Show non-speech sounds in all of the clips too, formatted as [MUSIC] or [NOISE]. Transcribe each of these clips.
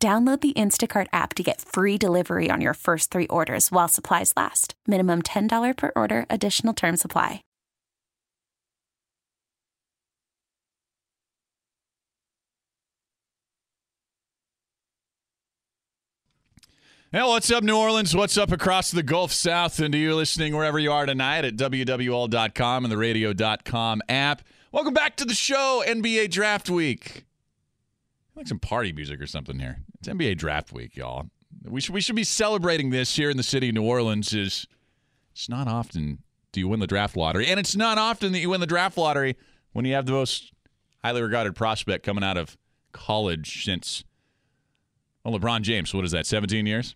Download the Instacart app to get free delivery on your first three orders while supplies last. Minimum $10 per order, additional term supply. Hey, what's up, New Orleans? What's up across the Gulf South? And to you listening wherever you are tonight at WWL.com and the radio.com app. Welcome back to the show, NBA Draft Week. Like some party music or something here. It's NBA Draft Week, y'all. We should we should be celebrating this here in the city of New Orleans. Is it's not often do you win the draft lottery, and it's not often that you win the draft lottery when you have the most highly regarded prospect coming out of college since well, LeBron James. What is that? 17 years.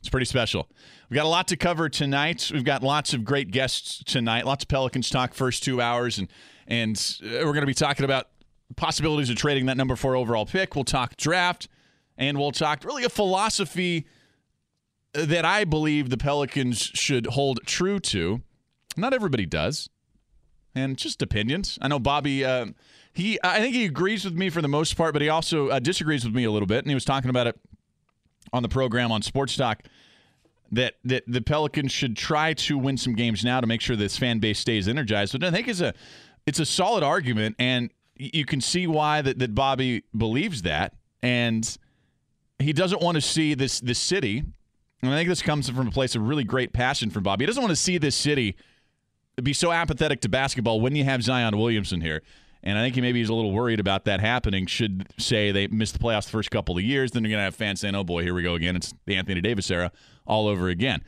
It's pretty special. We've got a lot to cover tonight. We've got lots of great guests tonight. Lots of Pelicans talk first two hours, and and uh, we're going to be talking about possibilities of trading that number four overall pick. We'll talk draft, and we'll talk really a philosophy that I believe the Pelicans should hold true to. Not everybody does, and just opinions. I know Bobby. Uh, he, I think he agrees with me for the most part, but he also uh, disagrees with me a little bit, and he was talking about it on the program on Sports Talk that that the Pelicans should try to win some games now to make sure this fan base stays energized. But I think it's a it's a solid argument, and you can see why that, that Bobby believes that, and he doesn't want to see this this city. And I think this comes from a place of really great passion from Bobby. He doesn't want to see this city be so apathetic to basketball when you have Zion Williamson here. And I think he maybe he's a little worried about that happening. Should say they missed the playoffs the first couple of years, then you're going to have fans saying, "Oh boy, here we go again. It's the Anthony Davis era all over again."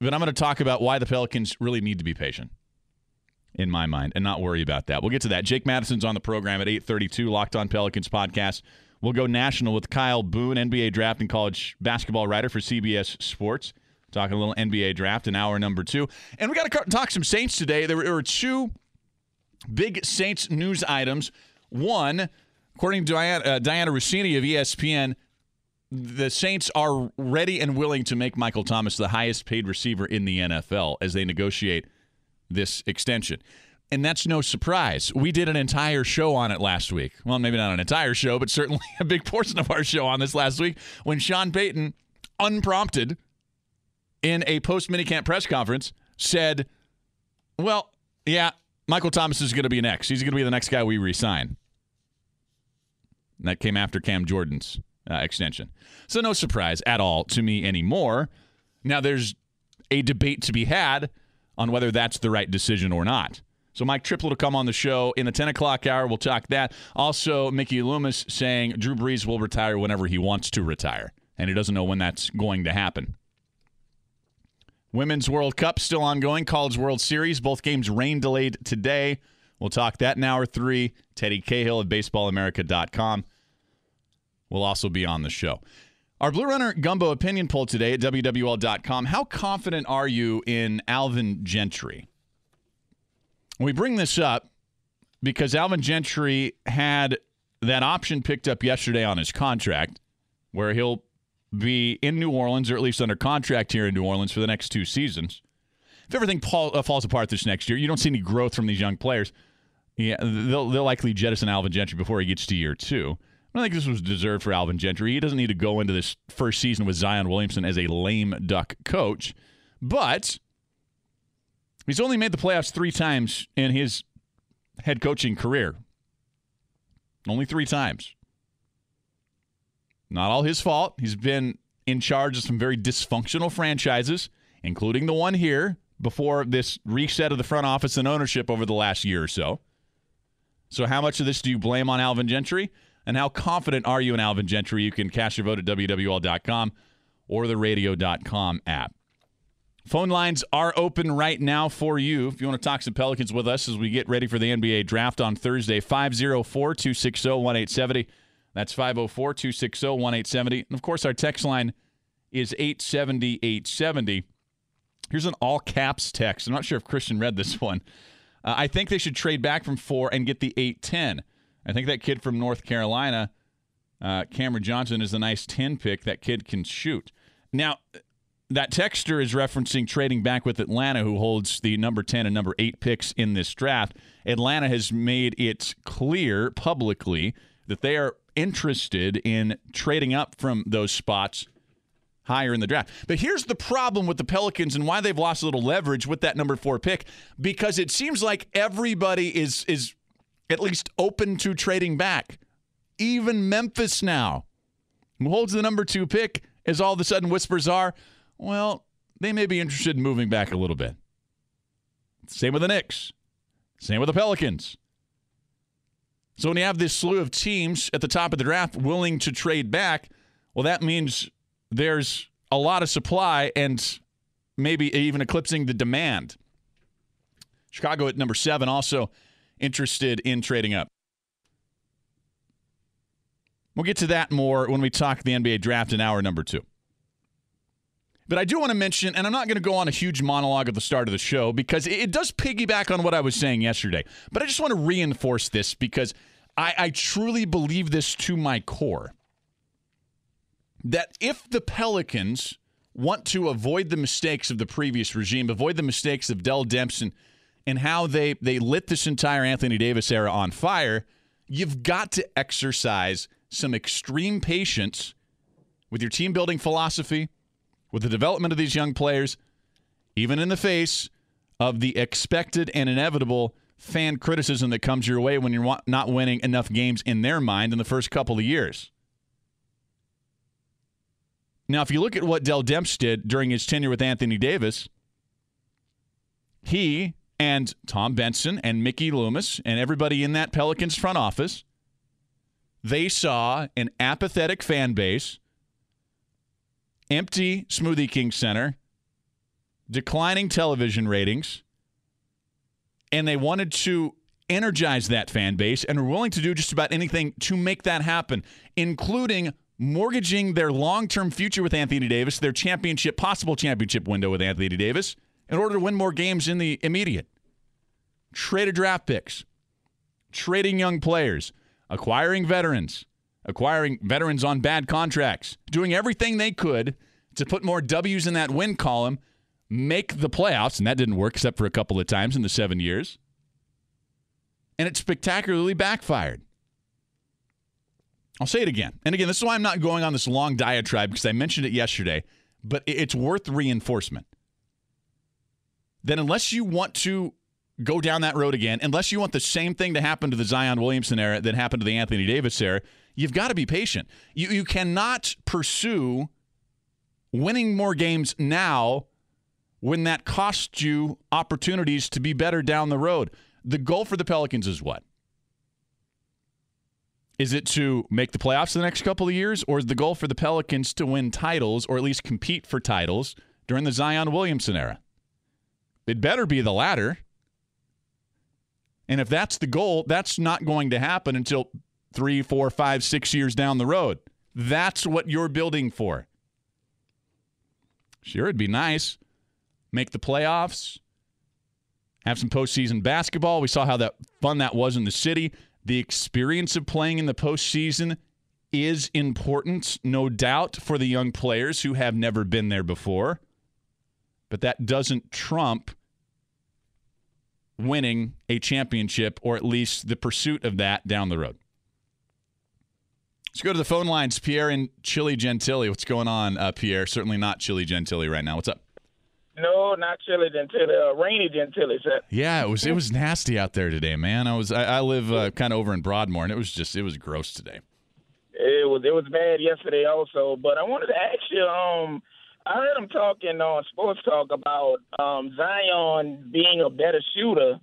But I'm going to talk about why the Pelicans really need to be patient, in my mind, and not worry about that. We'll get to that. Jake Madison's on the program at 8:32. Locked on Pelicans podcast. We'll go national with Kyle Boone, NBA draft and college basketball writer for CBS Sports. Talking a little NBA draft in hour number two, and we got to talk some Saints today. There were two Big Saints news items. One, according to Diana, uh, Dianna Russini of ESPN, the Saints are ready and willing to make Michael Thomas the highest paid receiver in the NFL as they negotiate this extension. And that's no surprise. We did an entire show on it last week. Well, maybe not an entire show, but certainly [LAUGHS] a big portion of our show on this last week when Sean Payton, unprompted, in a post minicamp press conference, said, Well, yeah, Michael Thomas is going to be next. He's going to be the next guy we resign. And that came after Cam Jordan's uh, extension. So no surprise at all to me anymore. Now there's a debate to be had on whether that's the right decision or not. So Mike Triplett will come on the show in the 10 o'clock hour. We'll talk that. Also, Mickey Loomis saying Drew Brees will retire whenever he wants to retire, and he doesn't know when that's going to happen. Women's World Cup still ongoing. College World Series, both games rain delayed today. We'll talk that in hour three. Teddy Cahill at baseballamerica.com will also be on the show. Our Blue Runner Gumbo opinion poll today at WWL.com. How confident are you in Alvin Gentry? We bring this up because Alvin Gentry had that option picked up yesterday on his contract where he'll be in New Orleans, or at least under contract here in New Orleans for the next two seasons. If everything uh, falls apart this next year, you don't see any growth from these young players. Yeah, they'll, they'll likely jettison Alvin Gentry before he gets to year two. I don't think this was deserved for Alvin Gentry. He doesn't need to go into this first season with Zion Williamson as a lame duck coach, but he's only made the playoffs three times in his head coaching career. Only three times. Not all his fault. He's been in charge of some very dysfunctional franchises, including the one here before this reset of the front office and ownership over the last year or so. So, how much of this do you blame on Alvin Gentry? And how confident are you in Alvin Gentry? You can cast your vote at WWL.com or the radio.com app. Phone lines are open right now for you. If you want to talk some Pelicans with us as we get ready for the NBA draft on Thursday, 504 260 1870. That's 504 260 1870. And of course, our text line is 870 870. Here's an all caps text. I'm not sure if Christian read this [LAUGHS] one. Uh, I think they should trade back from four and get the 810. I think that kid from North Carolina, uh, Cameron Johnson, is a nice 10 pick. That kid can shoot. Now, that texter is referencing trading back with Atlanta, who holds the number 10 and number 8 picks in this draft. Atlanta has made it clear publicly that they are interested in trading up from those spots higher in the draft. But here's the problem with the Pelicans and why they've lost a little leverage with that number 4 pick because it seems like everybody is is at least open to trading back. Even Memphis now, who holds the number 2 pick, as all of a sudden whispers are, well, they may be interested in moving back a little bit. Same with the Knicks. Same with the Pelicans. So when you have this slew of teams at the top of the draft willing to trade back, well, that means there's a lot of supply and maybe even eclipsing the demand. Chicago at number seven, also interested in trading up. We'll get to that more when we talk the NBA draft in hour number two. But I do want to mention, and I'm not going to go on a huge monologue at the start of the show because it does piggyback on what I was saying yesterday. But I just want to reinforce this because I, I truly believe this to my core. That if the Pelicans want to avoid the mistakes of the previous regime, avoid the mistakes of Dell Demps and how they, they lit this entire Anthony Davis era on fire, you've got to exercise some extreme patience with your team building philosophy with the development of these young players, even in the face of the expected and inevitable fan criticism that comes your way when you're not winning enough games in their mind in the first couple of years. Now, if you look at what Dell Demps did during his tenure with Anthony Davis, he and Tom Benson and Mickey Loomis and everybody in that Pelicans front office, they saw an apathetic fan base empty Smoothie King Center, declining television ratings, and they wanted to energize that fan base and were willing to do just about anything to make that happen, including mortgaging their long-term future with Anthony Davis, their championship possible championship window with Anthony Davis in order to win more games in the immediate. Traded draft picks, trading young players, acquiring veterans, acquiring veterans on bad contracts, doing everything they could to put more W's in that win column, make the playoffs, and that didn't work except for a couple of times in the seven years. And it spectacularly backfired. I'll say it again. And again, this is why I'm not going on this long diatribe because I mentioned it yesterday, but it's worth reinforcement. That unless you want to go down that road again, unless you want the same thing to happen to the Zion Williamson era that happened to the Anthony Davis era, you've got to be patient. You, you cannot pursue winning more games now when that costs you opportunities to be better down the road. The goal for the Pelicans is what? Is it to make the playoffs in the next couple of years, or is the goal for the Pelicans to win titles or at least compete for titles during the Zion Williamson era? It better be the latter. And if that's the goal, that's not going to happen until three, four, five, six years down the road. That's what you're building for. Sure, it'd be nice. Make the playoffs, have some postseason basketball. We saw how that fun that was in the city. The experience of playing in the postseason is important, no doubt, for the young players who have never been there before. But that doesn't trump winning a championship or at least the pursuit of that down the road. Let's go to the phone lines. Pierre and Chili Gentilly. What's going on, uh, Pierre? Certainly not Chili Gentilly right now. What's up? No, not Chili Gentilly. Uh, rainy Gentilly. Sir. Yeah, it was it was nasty out there today, man. I was I, I live uh, kind of over in Broadmoor, and it was just it was gross today. It was it was bad yesterday also, but I wanted to ask you. Um, I heard him talking on Sports Talk about um, Zion being a better shooter,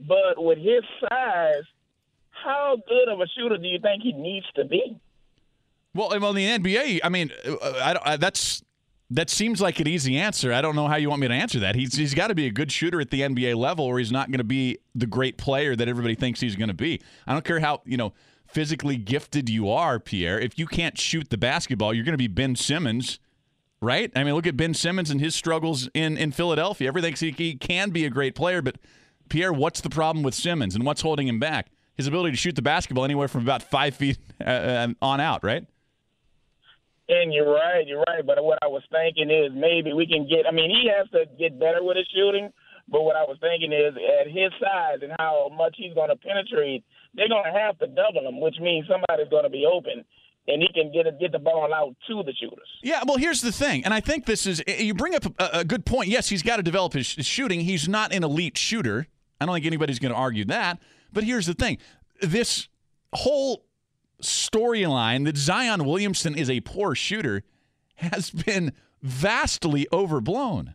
but with his size how good of a shooter do you think he needs to be? Well, well, in the NBA, I mean, uh, I, I, that's that seems like an easy answer. I don't know how you want me to answer that. He's he's got to be a good shooter at the NBA level, or he's not going to be the great player that everybody thinks he's going to be. I don't care how you know physically gifted you are, Pierre, if you can't shoot the basketball, you're going to be Ben Simmons, right? I mean, look at Ben Simmons and his struggles in, in Philadelphia. Everything he, can be a great player, but Pierre, what's the problem with Simmons and what's holding him back? His ability to shoot the basketball anywhere from about five feet [LAUGHS] uh, uh on out, right? And you're right, you're right. But what I was thinking is maybe we can get. I mean, he has to get better with his shooting. But what I was thinking is, at his size and how much he's going to penetrate, they're going to have to double him, which means somebody's going to be open and he can get a, get the ball out to the shooters. Yeah, well, here's the thing, and I think this is eh, you bring up a, a good point. Yes, he's got to develop his, his shooting. He's not an elite shooter. I don't think anybody's going to argue that. But here's the thing: this whole storyline that Zion Williamson is a poor shooter has been vastly overblown.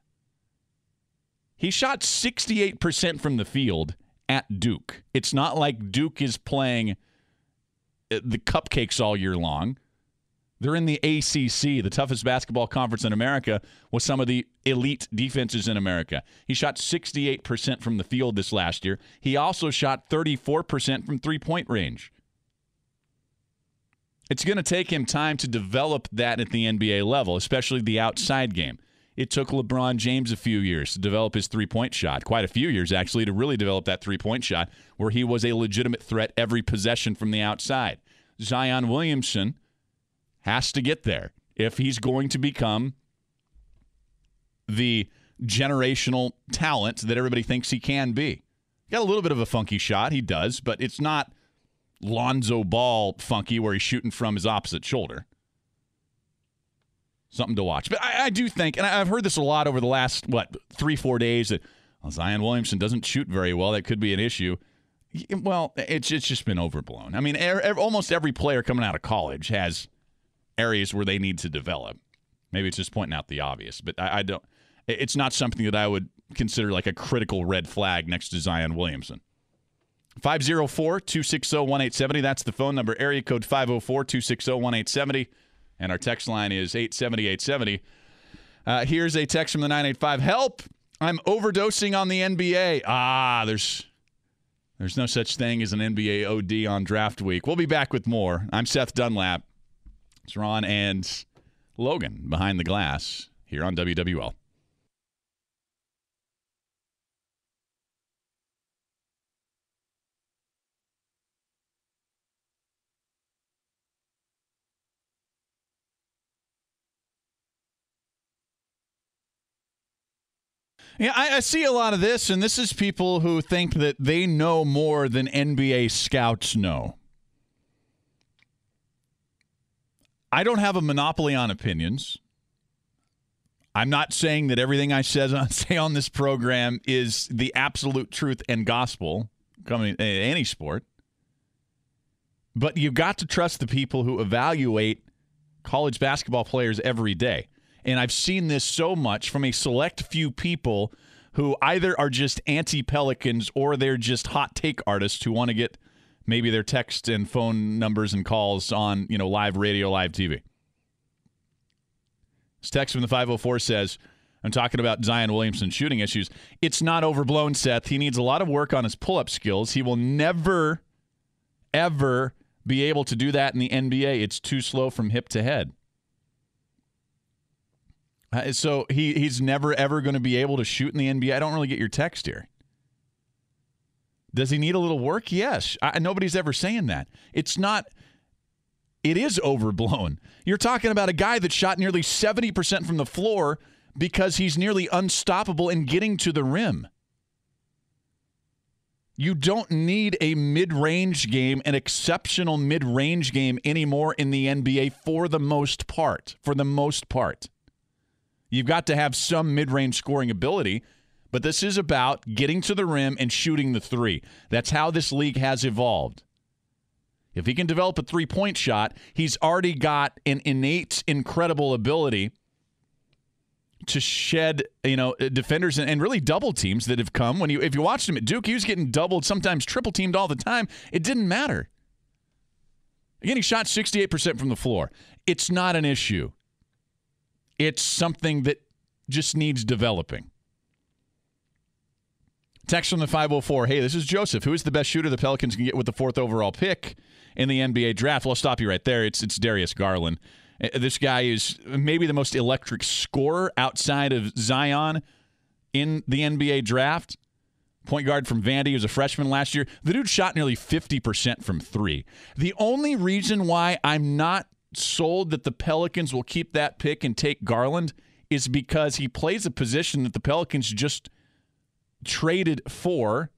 He shot 68% from the field at Duke. It's not like Duke is playing Uh, the cupcakes all year long. They're in the ACC, the toughest basketball conference in America, with some of the elite defenses in America. He shot 68% from the field this last year. He also shot 34% from three point range. It's going to take him time to develop that at the NBA level, especially the outside game. It took LeBron James a few years to develop his three point shot, quite a few years actually, to really develop that three point shot where he was a legitimate threat every possession from the outside. Zion Williamson has to get there if he's going to become the generational talent that everybody thinks he can be. Got a little bit of a funky shot, he does, but it's not Lonzo Ball funky where he's shooting from his opposite shoulder something to watch. But I, I, do think, and I've heard this a lot over the last what three four days that well, Zion Williamson doesn't shoot very well. That could be an issue. Well, it's it's just been overblown. I mean, er, er, almost every player coming out of college has areas where they need to develop. Maybe it's just pointing out the obvious, but I, I don't. It's not something that I would consider like a critical red flag next to Zion Williamson. 504 260 1870. That's the phone number. Area code 504 260 1870. And our text line is 870 870. Uh, here's a text from the 985 Help! I'm overdosing on the NBA. Ah, there's. There's no such thing as an NBA OD on draft week. We'll be back with more. I'm Seth Dunlap. It's Ron and Logan behind the glass here on WWL. Yeah, I, I, see a lot of this, and this is people who think that they know more than NBA scouts know. I don't have a monopoly on opinions. I'm not saying that everything I says on, [LAUGHS] say on this program is the absolute truth and gospel coming in any sport. But you've got to trust the people who evaluate college basketball players every day. And I've seen this so much from a select few people who either are just anti Pelicans or they're just hot take artists who want to get maybe their text and phone numbers and calls on, you know, live radio, live TV. This text from the 504 says, I'm talking about Zion Williamson shooting issues. It's not overblown, Seth. He needs a lot of work on his pull up skills. He will never, ever be able to do that in the NBA. It's too slow from hip to head. Uh, so he he's never ever going to be able to shoot in the NBA. I don't really get your text here. Does he need a little work? Yes. I, nobody's ever saying that. It's not. It is overblown. You're talking about a guy that shot nearly 70% from the floor because he's nearly unstoppable in getting to the rim. You don't need a mid range game, an exceptional mid range game anymore in the NBA for the most part. For the most part. You've got to have some mid range scoring ability, but this is about getting to the rim and shooting the three. That's how this league has evolved. If he can develop a three point shot, he's already got an innate, incredible ability to shed, you know, uh, defenders and, really double teams that have come. When you, if you watched him at Duke, he was getting doubled, sometimes triple teamed all the time. It didn't matter. Again, he shot 68% from the floor. It's not an issue. It's something that just needs developing. Text from the 504 Hey, this is Joseph. Who is the best shooter the Pelicans can get with the fourth overall pick in the NBA draft? Well, I'll stop you right there. It's, it's Darius Garland. Uh, This guy is maybe the most electric scorer outside of Zion in the NBA draft. Point guard from Vandy, was a freshman last year. The dude shot nearly 50% from three. The only reason why I'm not sold that the Pelicans will keep that pick and take Garland is because he plays a position that the Pelicans just traded for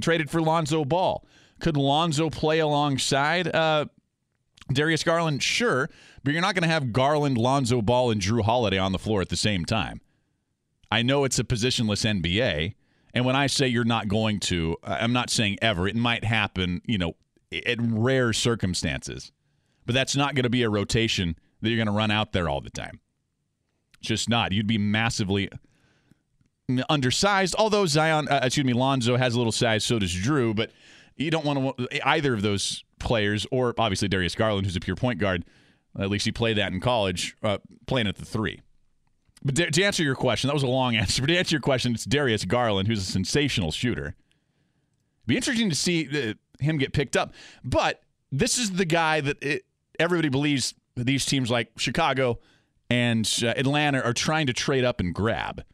traded for Lonzo Ball. Could Lonzo play alongside uh, Darius Garland? Sure, but you're not going to have Garland, Lonzo Ball, and Jrue Holiday on the floor at the same time. I know it's a positionless NBA, and when I say you're not going to, I'm not saying ever. It might happen, you know, in rare circumstances, but that's not going to be a rotation that you're going to run out there all the time. Just not. You'd be massively undersized. Although Zion, uh, excuse me, Lonzo has a little size, so does Jrue. But you don't want to either of those players, or obviously Darius Garland, who's a pure point guard. At least he played that in college, uh, playing at the three. But to, answer your question, that was a long [LAUGHS] answer. But to answer your question, it's Darius Garland, who's a sensational shooter. It'd be interesting to see uh, him get picked up. But this is the guy that it, everybody believes these teams like Chicago and uh, Atlanta are trying to trade up and grab.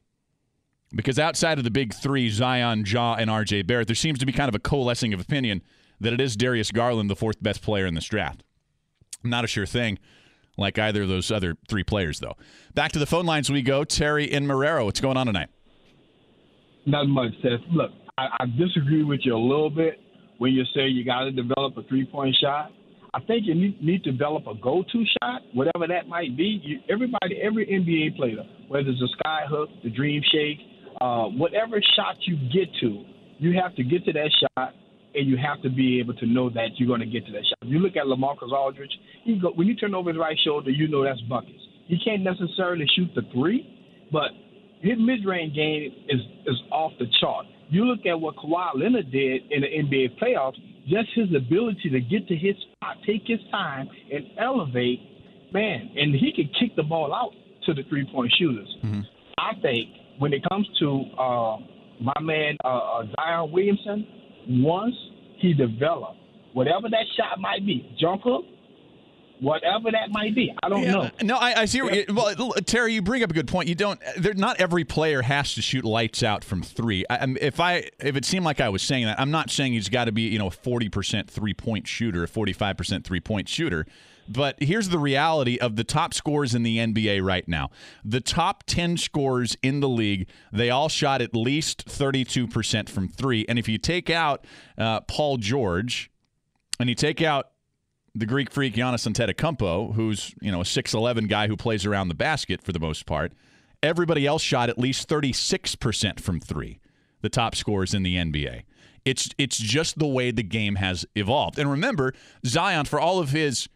Because outside of the big three, Zion, Ja, and RJ Barrett, there seems to be kind of a coalescing of opinion that it is Darius Garland, the fourth best player in this draft. Not a sure thing like either of those other three players, though. Back to the phone lines we go. Terry in Marrero, what's going on tonight? Not much, Seth. Look, I, I disagree with you a little bit when you say you got to develop a three point shot. I think you need, need to develop a go to shot, whatever that might be. You, everybody, every NBA player, whether it's a sky hook, the dream shake, uh, whatever shot you get to, you have to get to that shot and you have to be able to know that you're going to get to that shot. If you look at LaMarcus Aldridge, he go, when you turn over his right shoulder, you know that's buckets. He can't necessarily shoot the three, but his mid-range game is is off the chart. You look at what Kawhi Leonard did in the NBA playoffs, just his ability to get to his spot, take his time, and elevate, man, and he can kick the ball out to the three-point shooters. Mm-hmm. I think when it comes to uh, my man uh, uh, Zion Williamson, once he developed whatever that shot might be, jump hook, whatever that might be. I don't Yeah, know. No, I, I see. What you, well, Terry, you bring up a good point. You don't. There, not every player has to shoot lights out from three. I, if I if it seemed like I was saying that, I'm not saying he's got to be you know a 40 percent three point shooter, a 45 percent three point shooter. But here's the reality of the top scores in the NBA right now. The top 10 scores in the league, they all shot at least 32% from three. And if you take out uh, Paul George and you take out the Greek freak Giannis Antetokounmpo, who's you know a six eleven guy who plays around the basket for the most part. Everybody else shot at least thirty six percent from three. The top scorers in the NBA. It's it's just the way the game has evolved. And remember, Zion, for all of his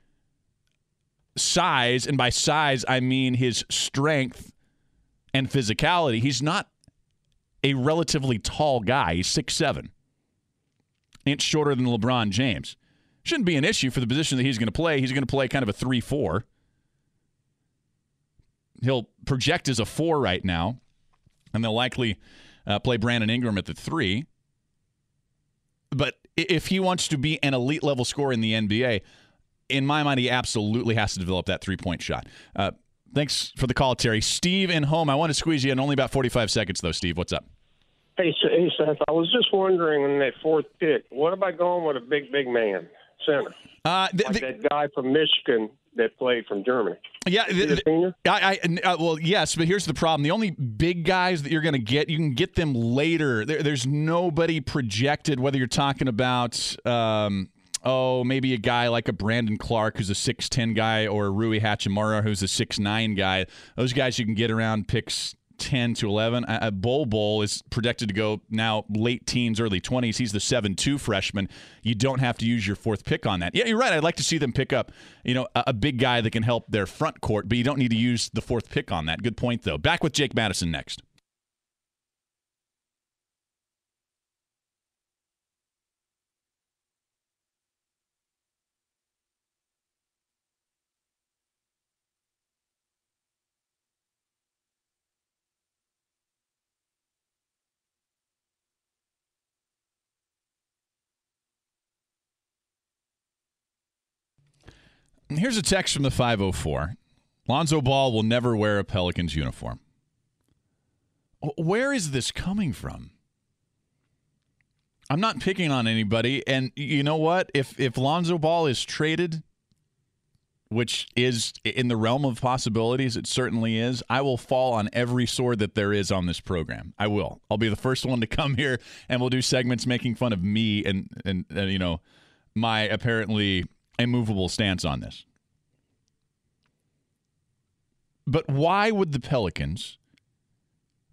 size, and by size I mean his strength and physicality, he's not a relatively tall guy. He's six seven, inch shorter than LeBron James shouldn't be an issue for the position that he's going to play. He's going to play kind of a 3 4. He'll project as a 4 right now, and they'll likely uh, play Brandon Ingram at the 3. But if he wants to be an elite level scorer in the NBA, in my mind, he absolutely has to develop that three point shot. Uh, thanks for the call, Terry. Steve in home. I want to squeeze you in only about 45 seconds, though, Steve. What's up? Hey, hey, Seth. I was just wondering in that fourth pick, what about going with a big, big man center, Uh, th- like th- that guy from Michigan that played from Germany? yeah, th- Is he a th- senior? I, I uh, well, yes, but here's the problem: the only big guys that you're going to get, you can get them later. There, there's nobody projected. Whether you're talking about, um, oh, maybe a guy like a Brandon Clarke, who's a six ten guy, or a Rui Hachimura, who's a six nine guy. Those guys you can get around picks. 10 to 11. Uh, uh, Bol Bol is projected to go now late teens, early 20s. He's the 7 2 freshman. You don't have to use your fourth pick on that. Yeah, you're right. I'd like to see them pick up, you know, a, a big guy that can help their front court, but you don't need to use the fourth pick on that. Good point, though. Back with Jake Madison next. Here's a text from the 504. Lonzo Ball will never wear a Pelicans uniform. Where is this coming from? I'm not picking on anybody, and you know what? If if Lonzo Ball is traded, which is in the realm of possibilities, it certainly is. I will fall on every sword that there is on this program. I will. I'll be the first one to come here, and we'll do segments making fun of me and and, and you know my apparently immovable stance on this. But why would the Pelicans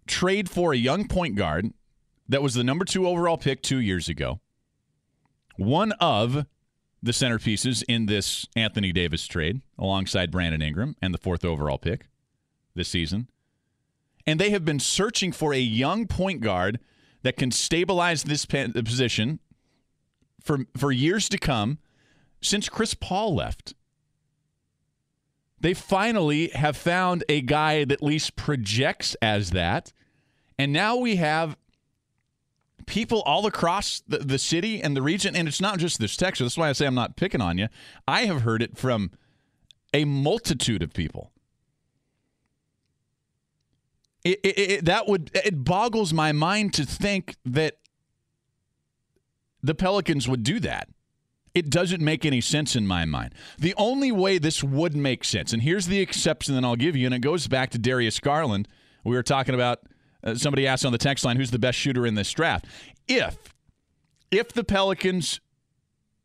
trade for a young point guard that was the number two overall pick two years ago? One of the centerpieces in this Anthony Davis trade, alongside Brandon Ingram and the fourth overall pick this season. And they have been searching for a young point guard that can stabilize this position for, for years to come since Chris Paul left they finally have found a guy that at least projects as that. And now we have people all across the, the city and the region. And it's not just this texture. That's why I say I'm not picking on you. I have heard it from a multitude of people. It, it, it, that would it boggles my mind to think that the Pelicans would do that. It doesn't make any sense in my mind. The only way this would make sense, and here's the exception that I'll give you, and it goes back to Darius Garland. We were talking about uh, somebody asked on the text line who's the best shooter in this draft. If if the Pelicans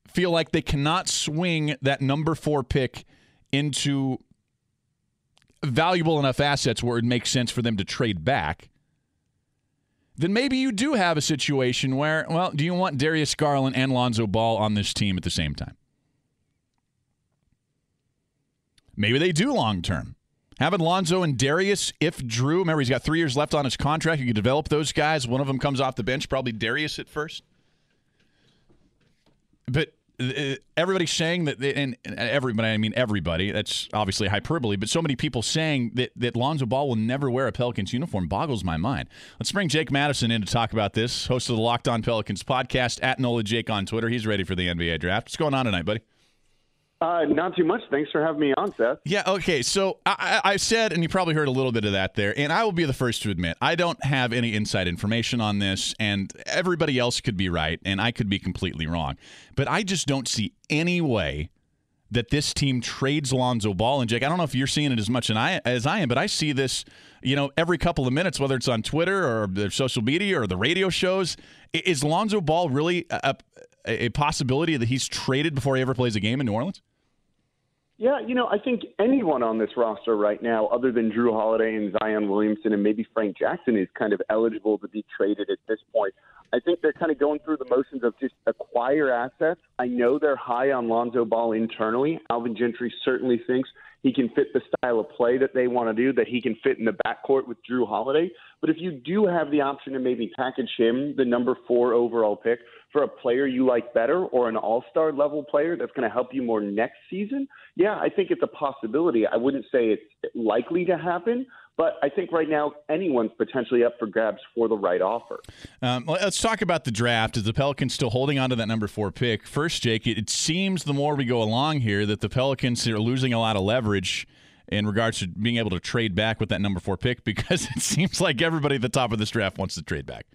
feel like they cannot swing that number four pick into valuable enough assets where it makes sense for them to trade back, then maybe you do have a situation where, well, do you want Darius Garland and Lonzo Ball on this team at the same time? Maybe they do long term. Having Lonzo and Darius, if Jrue, remember he's got three years left on his contract, you can develop those guys. One of them comes off the bench, probably Darius at first. But Uh, everybody's saying that, and everybody, I mean everybody, that's obviously hyperbole, but so many people saying that, that Lonzo Ball will never wear a Pelicans uniform boggles my mind. Let's bring Jake Madison in to talk about this, host of the Locked On Pelicans podcast, at Nola Jake on Twitter. He's ready for the NBA draft. What's going on tonight, buddy? Uh, not too much. Thanks for having me on, Seth. Yeah, okay. So I, I, said, and you probably heard a little bit of that there, and I will be the first to admit, I don't have any inside information on this, and everybody else could be right, and I could be completely wrong. But I just don't see any way that this team trades Lonzo Ball. And Jake, I don't know if you're seeing it as much as I, as I am, but I see this, you know, every couple of minutes, whether it's on Twitter or their social media or the radio shows. Is Lonzo Ball really a, a possibility that he's traded before he ever plays a game in New Orleans? Yeah, you know, I think anyone on this roster right now, other than Jrue Holiday and Zion Williamson and maybe Frank Jackson, is kind of eligible to be traded at this point. I think they're kind of going through the motions of just acquire assets. I know they're high on Lonzo Ball internally. Alvin Gentry certainly thinks he can fit the style of play that they want to do, that he can fit in the backcourt with Jrue Holiday. But if you do have the option to maybe package him, the number four overall pick, for a player you like better or an all star level player that's going to help you more next season, yeah, I think it's a possibility. I wouldn't say it's likely to happen, but I think right now anyone's potentially up for grabs for the right offer. Um, let's talk about the draft. Is the Pelicans still holding on to that number four pick? First, Jake, it seems the more we go along here that the Pelicans are losing a lot of leverage in regards to being able to trade back with that number four pick [LAUGHS] because it seems like everybody at the top of this draft wants to trade back.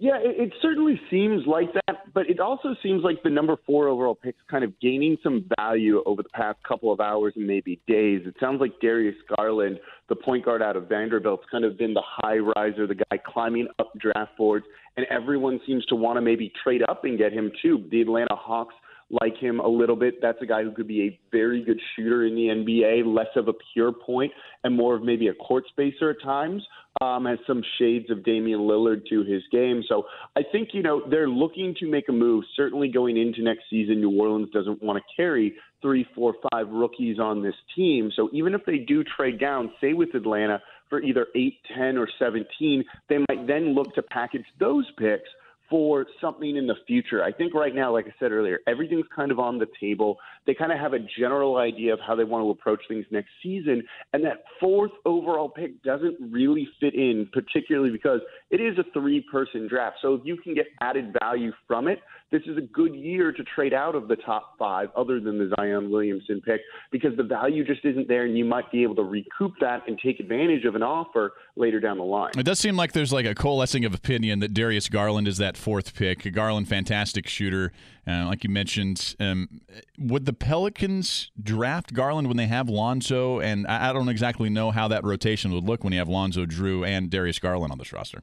Yeah, it, it certainly seems like that, but it also seems like the number four overall pick's kind of gaining some value over the past couple of hours and maybe days. It sounds like Darius Garland, the point guard out of Vanderbilt's kind of been the high riser, the guy climbing up draft boards, and everyone seems to want to maybe trade up and get him too. The Atlanta Hawks like him a little bit. That's a guy who could be a very good shooter in the NBA, less of a pure point and more of maybe a court spacer at times. Um, has some shades of Damian Lillard to his game. So I think, you know, they're looking to make a move. Certainly going into next season, New Orleans doesn't want to carry three, four, five rookies on this team. So even if they do trade down, say with Atlanta for either 8, 10, or 17, they might then look to package those picks for something in the future. I think right now, like I said earlier, everything's kind of on the table. They kind of have a general idea of how they want to approach things next season. And that fourth overall pick doesn't really fit in, particularly because it is a three person draft. So if you can get added value from it, this is a good year to trade out of the top five, other than the Zion Williamson pick, because the value just isn't there, and you might be able to recoup that and take advantage of an offer later down the line. It does seem like there's like a coalescing of opinion that Darius Garland is that fourth pick. Garland, fantastic shooter, uh, like you mentioned. Um, would the Pelicans draft Garland when they have Lonzo? And I, I don't exactly know how that rotation would look when you have Lonzo, Jrue, and Darius Garland on this roster.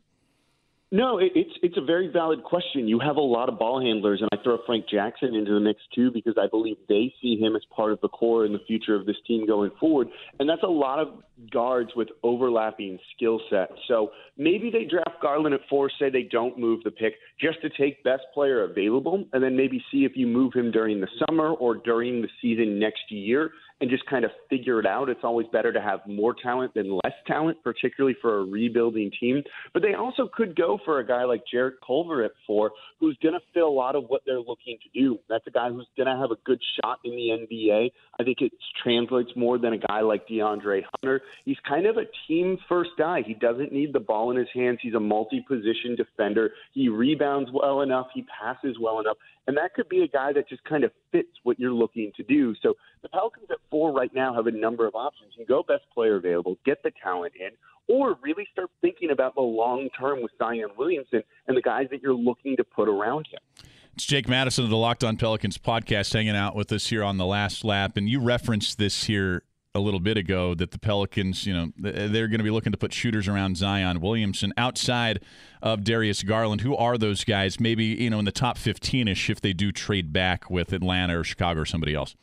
No, it's it's a very valid question. You have a lot of ball handlers, and I throw Frank Jackson into the mix too because I believe they see him as part of the core in the future of this team going forward, and that's a lot of guards with overlapping skill sets. So maybe they draft Garland at four, say they don't move the pick just to take best player available, and then maybe see if you move him during the summer or during the season next year and just kind of figure it out. It's always better to have more talent than less talent, particularly for a rebuilding team. But they also could go for a guy like Jarrett Culver at four, who's going to fit a lot of what they're looking to do. That's a guy who's going to have a good shot in the NBA. I think it translates more than a guy like DeAndre Hunter. He's kind of a team first guy. He doesn't need the ball in his hands. He's a multi position defender. He rebounds well enough. He passes well enough. And that could be a guy that just kind of fits what you're looking to do. So the Pelicans at four right now have a number of options. You go best player available, get the talent in, or really start thinking about the long term with Zion Williamson and the guys that you're looking to put around him. It's Jake Madison of the Locked On Pelicans podcast hanging out with us here on the last lap. And you referenced this here a little bit ago that the Pelicans, you know, uh, they're going to be looking to put shooters around Zion Williamson outside of Darius Garland. Who are those guys? Maybe, you know, in the top 15 ish if they do trade back with Atlanta or Chicago or somebody else.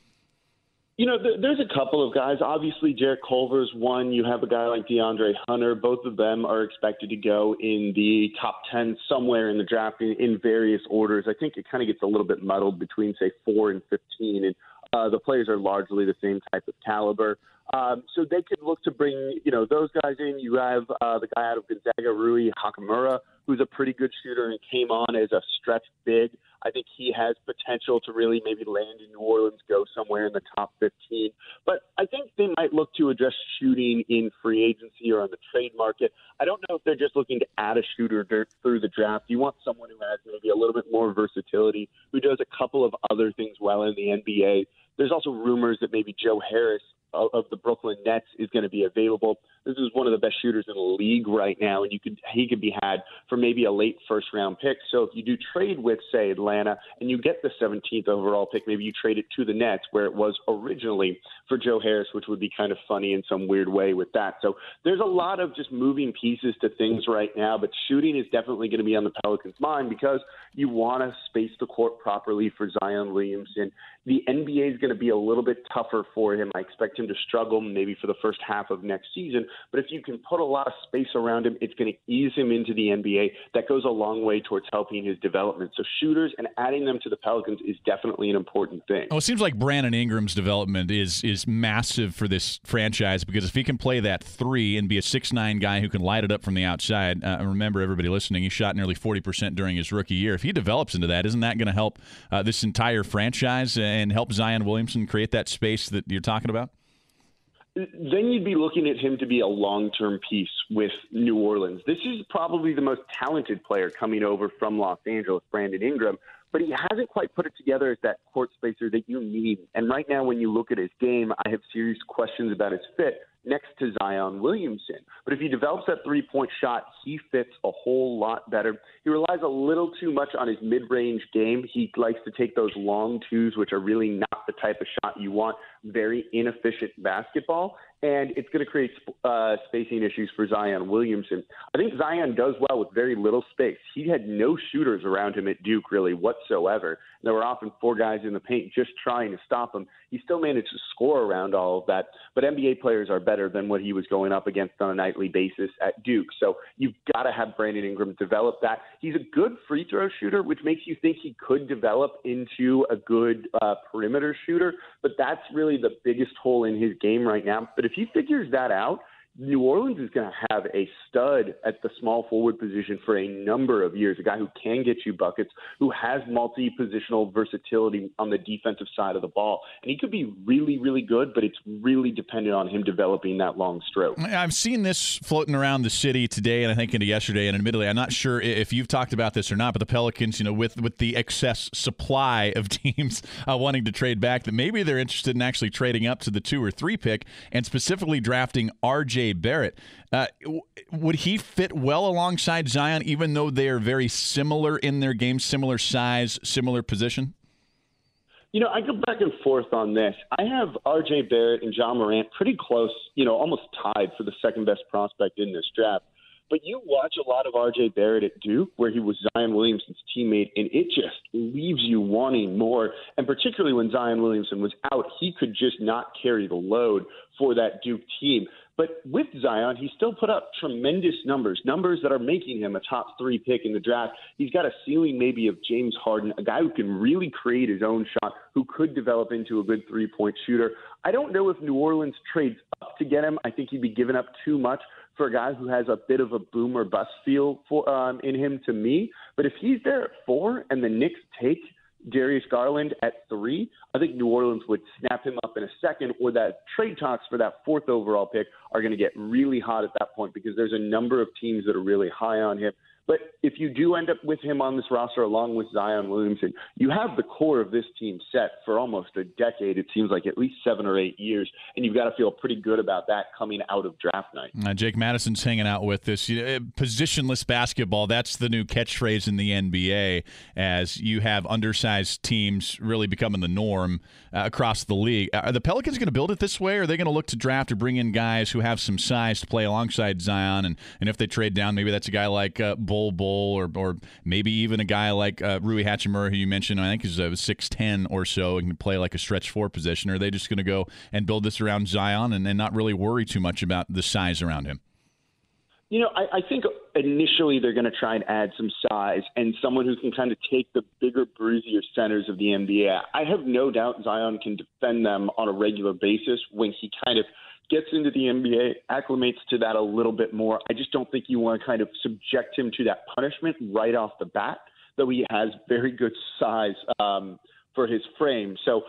You know, there's a couple of guys. Obviously, Jarrett Culver's one. You have a guy like DeAndre Hunter. Both of them are expected to go in the top 10 somewhere in the draft in, in various orders. I think it kind of gets a little bit muddled between, say, 4 and 15. And uh, the players are largely the same type of caliber. Um, so they could look to bring, you know, those guys in. You have uh, the guy out of Gonzaga, Rui Hachimura, who's a pretty good shooter and came on as a stretch big. I think he has potential to really maybe land in New Orleans, go somewhere in the top 15. But I think they might look to address shooting in free agency or on the trade market. I don't know if they're just looking to add a shooter through the draft. You want someone who has maybe a little bit more versatility, who does a couple of other things well in the NBA. There's also rumors that maybe Joe Harris of the Brooklyn Nets is going to be available. This is one of the best shooters in the league right now, and you could he could be had for maybe a late first round pick. So if you do trade with say Atlanta and you get the 17th overall pick, maybe you trade it to the Nets where it was originally for Joe Harris, which would be kind of funny in some weird way with that. So there's a lot of just moving pieces to things right now, but shooting is definitely going to be on the Pelicans' mind because you want to space the court properly for Zion Williamson. The NBA is going to be a little bit tougher for him. I expect him to struggle maybe for the first half of next season. But if you can put a lot of space around him, it's going to ease him into the NBA. That goes a long way towards helping his development. So shooters and adding them to the Pelicans is definitely an important thing. Oh, it seems like Brandon Ingram's development is is massive for this franchise because if he can play that three and be a six nine guy who can light it up from the outside, uh, remember everybody listening, he shot nearly forty percent during his rookie year. If he develops into that, isn't that going to help uh, this entire franchise and help Zion Williamson create that space that you're talking about? then you'd be looking at him to be a long term piece with New Orleans. This is probably the most talented player coming over from Los Angeles, Brandon Ingram, but he hasn't quite put it together as that court spacer that you need. And right now, when you look at his game, I have serious questions about his fit next to Zion Williamson. But if he develops that three point shot, he fits a whole lot better. He relies a little too much on his mid range game. He likes to take those long twos, which are really not the type of shot you want. Very inefficient basketball and it's going to create uh, spacing issues for Zion Williamson. I think Zion does well with very little space. He had no shooters around him at Duke really whatsoever. There were often four guys in the paint just trying to stop him. He still managed to score around all of that, but NBA players are better than what he was going up against on a nightly basis at Duke. So you've got to have Brandon Ingram develop that. He's a good free throw shooter, which makes you think he could develop into a good uh, perimeter shooter, but that's really the biggest hole in his game right now. But if if he figures that out, New Orleans is going to have a stud at the small forward position for a number of years, a guy who can get you buckets, who has multi positional versatility on the defensive side of the ball. And he could be really, really good, but it's really dependent on him developing that long stroke. I've seen this floating around the city today and I think into yesterday. And admittedly, I'm not sure if you've talked about this or not, but the Pelicans, you know, with, with the excess supply of [LAUGHS] teams uh, wanting to trade back, that maybe they're interested in actually trading up to the two or three pick and specifically drafting RJ Barrett. Uh, would he fit well alongside Zion, even though they are very similar in their game, similar size, similar position? You know, I go back and forth on this. I have R.J. Barrett and Ja Morant pretty close, you know, almost tied for the second best prospect in this draft. But you watch a lot of R.J. Barrett at Duke, where he was Zion Williamson's teammate, and it just leaves you wanting more. And particularly when Zion Williamson was out, he could just not carry the load for that Duke team. But with Zion, he still put up tremendous numbers, numbers that are making him a top three pick in the draft. He's got a ceiling maybe of James Harden, a guy who can really create his own shot, who could develop into a good three point shooter. I don't know if New Orleans trades up to get him. I think he'd be giving up too much for a guy who has a bit of a boom or bust feel for um, in him to me. But if he's there at four and the Knicks take – Darius Garland at three, I think New Orleans would snap him up in a second, or that trade talks for that fourth overall pick are going to get really hot at that point because there's a number of teams that are really high on him. But if you do end up with him on this roster along with Zion Williamson, you have the core of this team set for almost a decade. It seems like at least seven or eight years, and you've got to feel pretty good about that coming out of draft night. Uh, Jake Madison's hanging out with this. You know, positionless basketball, that's the new catchphrase in the NBA as you have undersized teams really becoming the norm uh, across the league. Are the Pelicans going to build it this way, or are they going to look to draft or bring in guys who have some size to play alongside Zion? And, and if they trade down, maybe that's a guy like uh, Bol Bol, or or maybe even a guy like uh, Rui Hachimura, who you mentioned. I think is a six ten or so and can play like a stretch four position. Or are they just going to go and build this around Zion and, and not really worry too much about the size around him? You know, I, I think initially they're going to try and add some size and someone who can kind of take the bigger, bruisier centers of the NBA. I have no doubt Zion can defend them on a regular basis when he kind of – gets into the NBA, acclimates to that a little bit more. I just don't think you want to kind of subject him to that punishment right off the bat, though he has very good size um, for his frame. So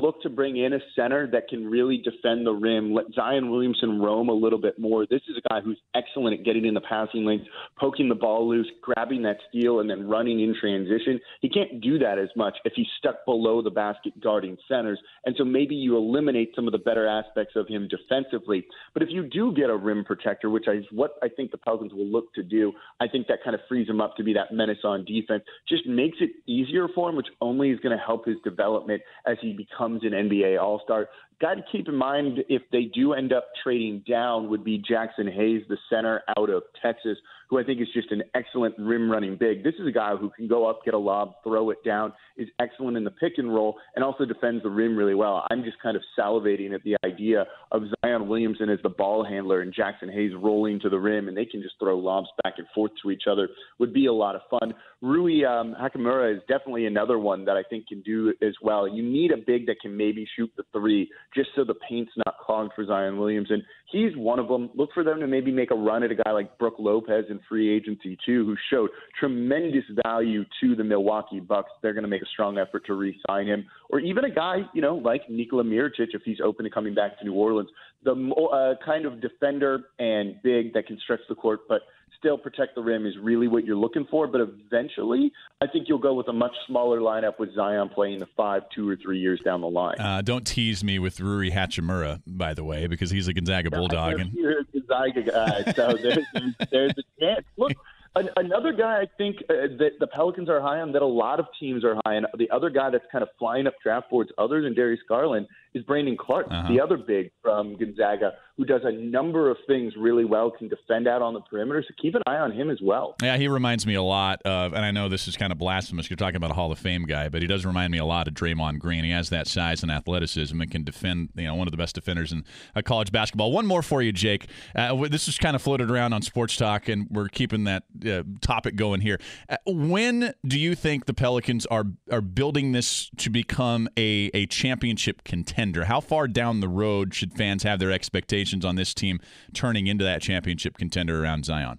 look to bring in a center that can really defend the rim, let Zion Williamson roam a little bit more. This is a guy who's excellent at getting in the passing lanes, poking the ball loose, grabbing that steal, and then running in transition. He can't do that as much if he's stuck below the basket guarding centers. And so maybe you eliminate some of the better aspects of him defensively. But if you do get a rim protector, which is what I think the Pelicans will look to do, I think that kind of frees him up to be that menace on defense. Just makes it easier for him, which only is going to help his development as he becomes becomes an NBA All Star. Got to keep in mind if they do end up trading down, would be Jaxson Hayes, the center out of Texas, who I think is just an excellent rim running big. This is a guy who can go up, get a lob, throw it down, is excellent in the pick and roll, and also defends the rim really well. I'm just kind of salivating at the idea of Zion Williamson as the ball handler and Jaxson Hayes rolling to the rim, and they can just throw lobs back and forth to each other. Would be a lot of fun. Rui um, Hachimura is definitely another one that I think can do as well. You need a big that can maybe shoot the three, just so the paint's not clogged for Zion Williamson. He's one of them. Look for them to maybe make a run at a guy like Brook Lopez in free agency too, who showed tremendous value to the Milwaukee Bucks. They're going to make a strong effort to re-sign him, or even a guy, you know, like Nikola Mirotic if he's open to coming back to New Orleans. The uh, kind of defender and big that can stretch the court, but still protect the rim is really what you're looking for. But eventually, I think you'll go with a much smaller lineup with Zion playing the five, two or three years down the line. Uh, don't tease me with Rui Hachimura, by the way, because he's a Gonzaga Bulldog. And... You're a Gonzaga guy, so [LAUGHS] there's, there's, a chance. Look, another guy I think uh, that the Pelicans are high on, that a lot of teams are high on. The other guy that's kind of flying up draft boards, other than Darius Garland, is Brandon Clarke, uh-huh. the other big from Gonzaga, who does a number of things really well, can defend out on the perimeter. So keep an eye on him as well. Yeah, he reminds me a lot of, and I know this is kind of blasphemous. You're talking about a Hall of Fame guy, but he does remind me a lot of Draymond Green. He has that size and athleticism and can defend. You know, one of the best defenders in uh, college basketball. One more for you, Jake. Uh, this is kind of floated around on Sports Talk, and we're keeping that uh, topic going here. Uh, when do you think the Pelicans are are building this to become a a championship contender? contender? How far down the road should fans have their expectations on this team turning into that championship contender around Zion?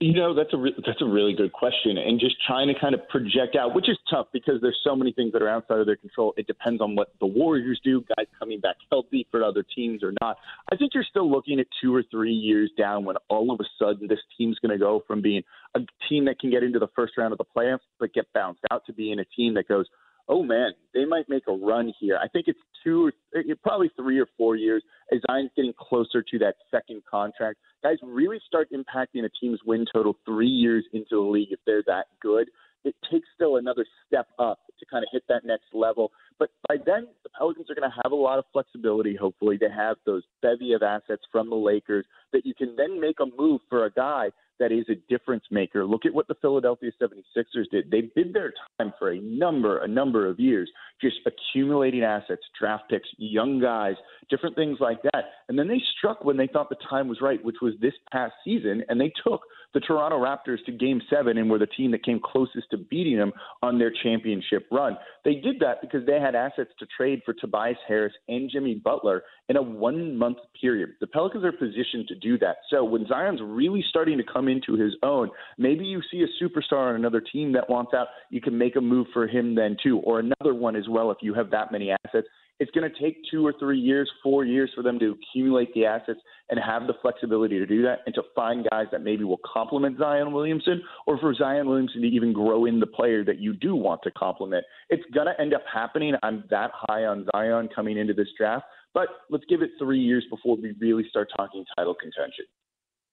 You know, that's a re- that's a really good question, and just trying to kind of project out, which is tough because there's so many things that are outside of their control. It depends on what the Warriors do, guys coming back healthy for other teams or not. I think you're still looking at two or three years down when all of a sudden this team's going to go from being a team that can get into the first round of the playoffs but get bounced out to being a team that goes, oh man, they might make a run here. I think it's two, or probably three or four years as Zion's getting closer to that second contract. Guys really start impacting a team's win total three years into the league if they're that good. It takes still another step up to kind of hit that next level. But by then, the Pelicans are going to have a lot of flexibility, hopefully. to have those bevy of assets from the Lakers that you can then make a move for a guy that is a difference maker. Look at what the Philadelphia 76ers did. They did their time for a number, a number of years, just accumulating assets, draft picks, young guys, different things like that. And then they struck when they thought the time was right, which was this past season, and they took the Toronto Raptors to game seven and were the team that came closest to beating them on their championship run. They did that because they had assets to trade for Tobias Harris and Jimmy Butler in a one month period. The Pelicans are positioned to do that. So when Zion's really starting to come into his own, maybe you see a superstar on another team that wants out, you can make a move for him then too, or another one as well if you have that many assets. It's going to take two or three years, four years for them to accumulate the assets and have the flexibility to do that and to find guys that maybe will complement Zion Williamson or for Zion Williamson to even grow in the player that you do want to complement. It's going to end up happening. I'm that high on Zion coming into this draft, but let's give it three years before we really start talking title contention.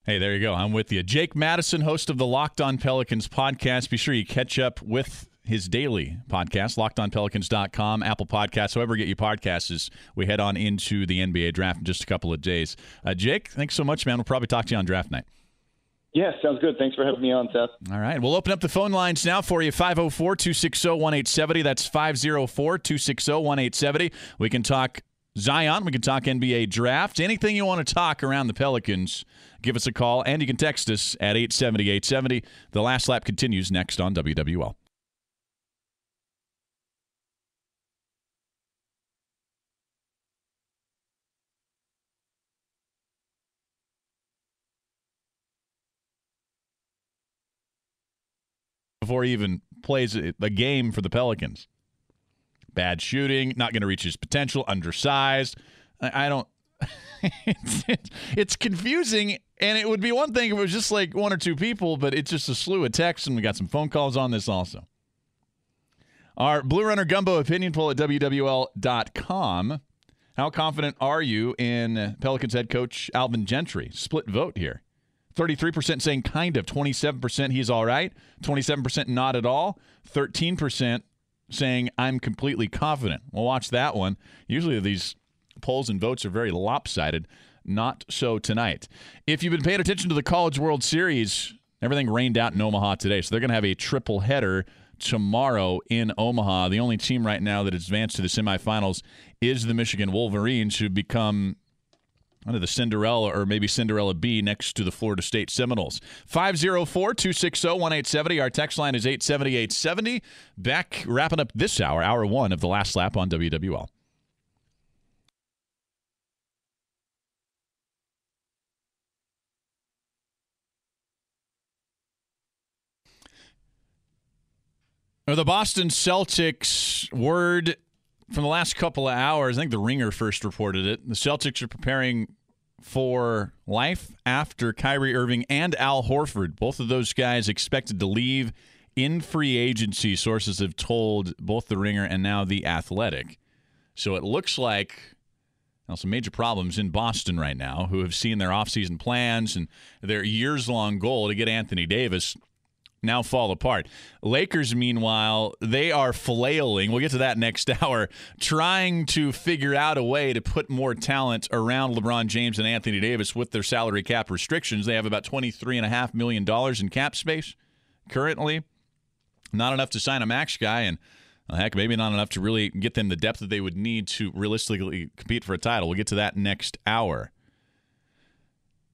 Hey, there you go. I'm with you. Jake Madison, host of the Locked On Pelicans podcast. Be sure you catch up with his daily podcast, lockedonpelicans.com, Apple Podcasts, however you get your podcasts as we head on into the NBA draft in just a couple of days. Uh, Jake, thanks so much, man. We'll probably talk to you on draft night. Yeah, sounds good. Thanks for having me on, Seth. All right. We'll open up the phone lines now for you 504 260 1870. That's 504 260 1870. We can talk Zion. We can talk NBA draft. Anything you want to talk around the Pelicans, give us a call. And you can text us at 870 870. The last lap continues next on WWL. Before he even plays a game for the Pelicans. Bad shooting, not going to reach his potential, undersized. I, I don't. [LAUGHS] it's, it's, it's confusing, and it would be one thing if it was just like one or two people, but it's just a slew of texts, and we got some phone calls on this also. Our Blue Runner Gumbo opinion poll at WWL.com. How confident are you in Pelicans head coach Alvin Gentry? Split vote here. 33% saying kind of, 27% he's all right, 27% not at all, 13% saying I'm completely confident. We'll watch that one. Usually these polls and votes are very lopsided. Not so tonight. If you've been paying attention to the College World Series, everything rained out in Omaha today. So they're going to have a triple header tomorrow in Omaha. The only team right now that has advanced to the semifinals is the Michigan Wolverines, who become under the Cinderella or maybe Cinderella B next to the Florida State Seminoles. 504 260 1870. Our text line is 870 870. Back wrapping up this hour, hour one of the last lap on WWL. Are The Boston Celtics word from the last couple of hours, I think the Ringer first reported it. The Celtics are preparing for life after Kyrie Irving and Al Horford. Both of those guys expected to leave in free agency, sources have told both the Ringer and now the Athletic. So it looks like some major problems in Boston right now, who have seen their offseason plans and their years long goal to get Anthony Davis now fall apart. Lakers, meanwhile, they are flailing. We'll get to that next [LAUGHS] hour, trying to figure out a way to put more talent around LeBron James and Anthony Davis with their salary cap restrictions. They have about $23.5 million in cap space currently. Not enough to sign a max guy, and well, heck, maybe not enough to really get them the depth that they would need to realistically compete for a title. We'll get to that next hour.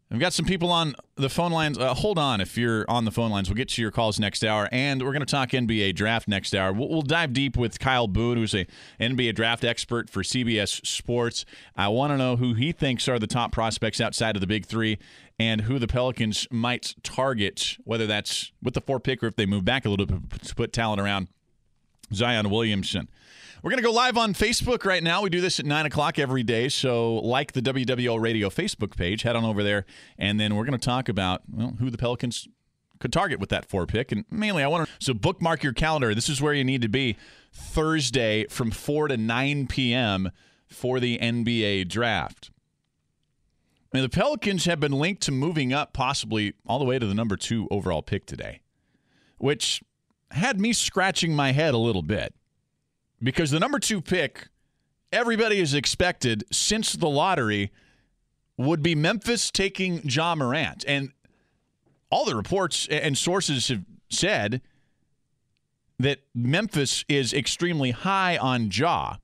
We've got some people on the phone lines. Uh, hold on if you're on the phone lines. We'll get to your calls next hour. And we're going to talk NBA draft next hour. We'll, we'll, dive deep with Kyle Boone, who's a NBA draft expert for CBS Sports. I want to know who he thinks are the top prospects outside of the big three and who the Pelicans might target, whether that's with the four pick or if they move back a little bit to put talent around Zion Williamson. We're going to go live on Facebook right now. We do this at 9 o'clock every day. So, like the WWL Radio Facebook page, head on over there. And then we're going to talk about well, who the Pelicans could target with that four pick. And mainly, I want to. So, bookmark your calendar. This is where you need to be Thursday from 4 to 9 p.m. for the NBA draft. I the Pelicans have been linked to moving up possibly all the way to the number two overall pick today, which had me scratching my head a little bit because the number two pick, everybody has expected since the lottery, would be Memphis taking Ja Morant. And all the reports and sources have said that Memphis is extremely high on Ja.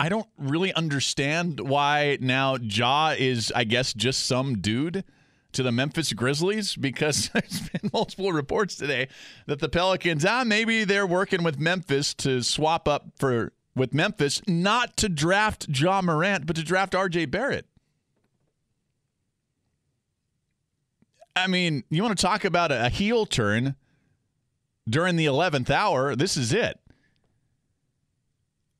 I don't really understand why now Ja is, I guess, just some dude to the Memphis Grizzlies because [LAUGHS] there's been multiple reports today that the Pelicans, ah, maybe they're working with Memphis to swap up for with Memphis, not to draft Ja Morant, but to draft RJ Barrett. I mean, you want to talk about a heel turn during the 11th hour? This is it.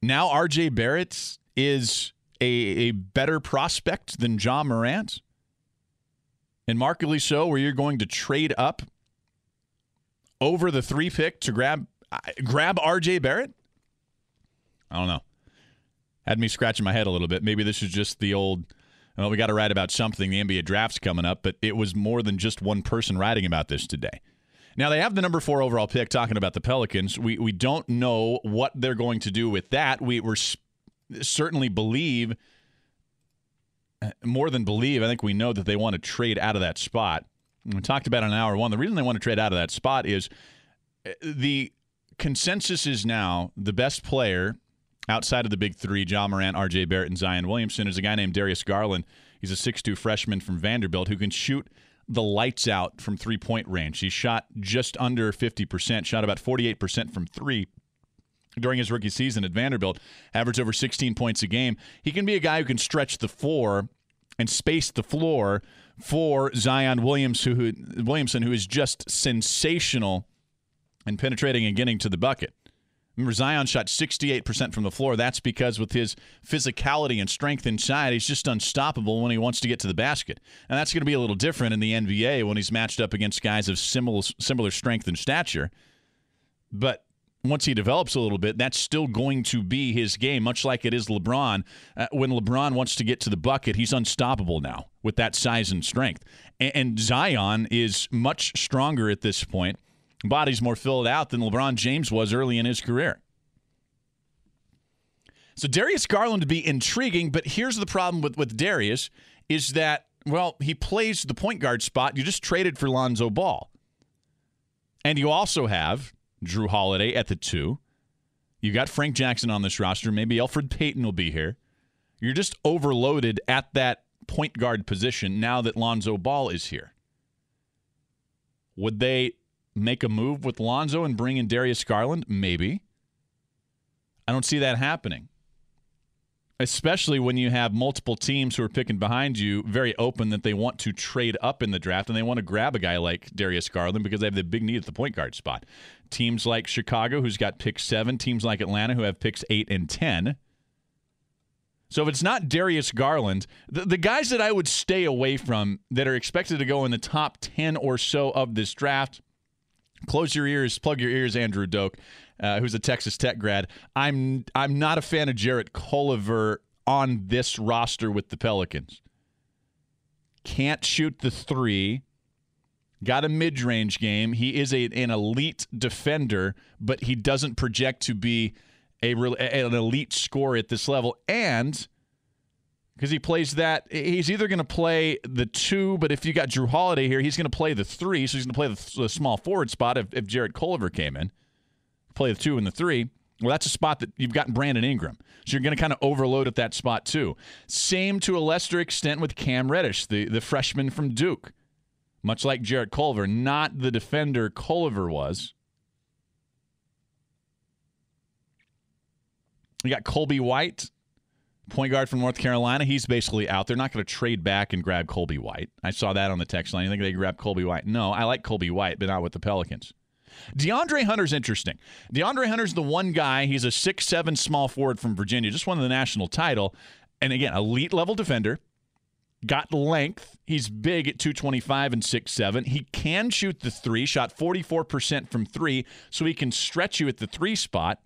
Now RJ Barrett is a, a better prospect than Ja Morant and markedly so, where you're going to trade up over the three pick to grab uh, grab RJ Barrett? I don't know. Had me scratching my head a little bit. Maybe this is just the old. Well, we got to write about something. The NBA draft's coming up, but it was more than just one person writing about this today. Now they have the number four overall pick. Talking about the Pelicans, we we don't know what they're going to do with that. We were certainly believe more than believe, I think we know that they want to trade out of that spot. We talked about in hour one. The reason they want to trade out of that spot is uh, the consensus is now the best player outside of the big three, Ja Morant, RJ Barrett, and Zion Williamson, is a guy named Darius Garland. He's a 6'2 freshman from Vanderbilt who can shoot the lights out from three point range. He shot just under 50%, shot about 48% from three during his rookie season at Vanderbilt, averaged over 16 points a game. He can be a guy who can stretch the floor and space the floor for Zion Williams, who, Williamson, who is just sensational in penetrating and getting to the bucket. Remember, Zion shot 68% from the floor. That's because with his physicality and strength inside, he's just unstoppable when he wants to get to the basket. And that's going to be a little different in the NBA when he's matched up against guys of similar, similar strength and stature. But once he develops a little bit, that's still going to be his game, much like it is LeBron. Uh, when LeBron wants to get to the bucket, he's unstoppable now with that size and strength. And, and Zion is much stronger at this point. Body's more filled out than LeBron James was early in his career. So Darius Garland would be intriguing, but here's the problem with, with Darius is that, well, he plays the point guard spot. You just traded for Lonzo Ball. And you also have Jrue Holiday at the two. You got Frank Jackson on this roster. Maybe Elfrid Payton will be here. You're just overloaded at that point guard position now that Lonzo Ball is here. Would they make a move with Lonzo and bring in Darius Garland? Maybe. I don't see that happening especially when you have multiple teams who are picking behind you very open that they want to trade up in the draft and they want to grab a guy like Darius Garland because they have the big need at the point guard spot. Teams like Chicago, who's got pick seven, teams like Atlanta, who have picks eight and 10. So if it's not Darius Garland, the, the guys that I would stay away from that are expected to go in the top 10 or so of this draft, close your ears, plug your ears, Andrew Doak uh, who's a Texas Tech grad. I'm I'm not a fan of Jarrett Culver on this roster with the Pelicans. Can't shoot the three. Got a mid range game. He is a, an elite defender, but he doesn't project to be a an elite scorer at this level. And because he plays that, he's either going to play the two, but if you got Jrue Holiday here, he's going to play the three. So he's going to play the, the small forward spot if, if Jarrett Culver came in play the two and the three. Well, that's a spot that you've gotten Brandon Ingram. So you're going to kind of overload at that spot too. Same to a lesser extent with Cam Reddish, the, the freshman from Duke. Much like Jarrett Culver, not the defender Culver was. You got Coby White, point guard from North Carolina. He's basically out. They're not going to trade back and grab Coby White. I saw that on the text line. You think they grab Coby White? No, I like Coby White, but not with the Pelicans. DeAndre Hunter's interesting. DeAndre Hunter's the one guy. He's a six-seven small forward from Virginia, just won the national title. And again, elite level defender. Got length. He's big at 225 and six seven. He can shoot the three, shot 44% from three, so he can stretch you at the three spot.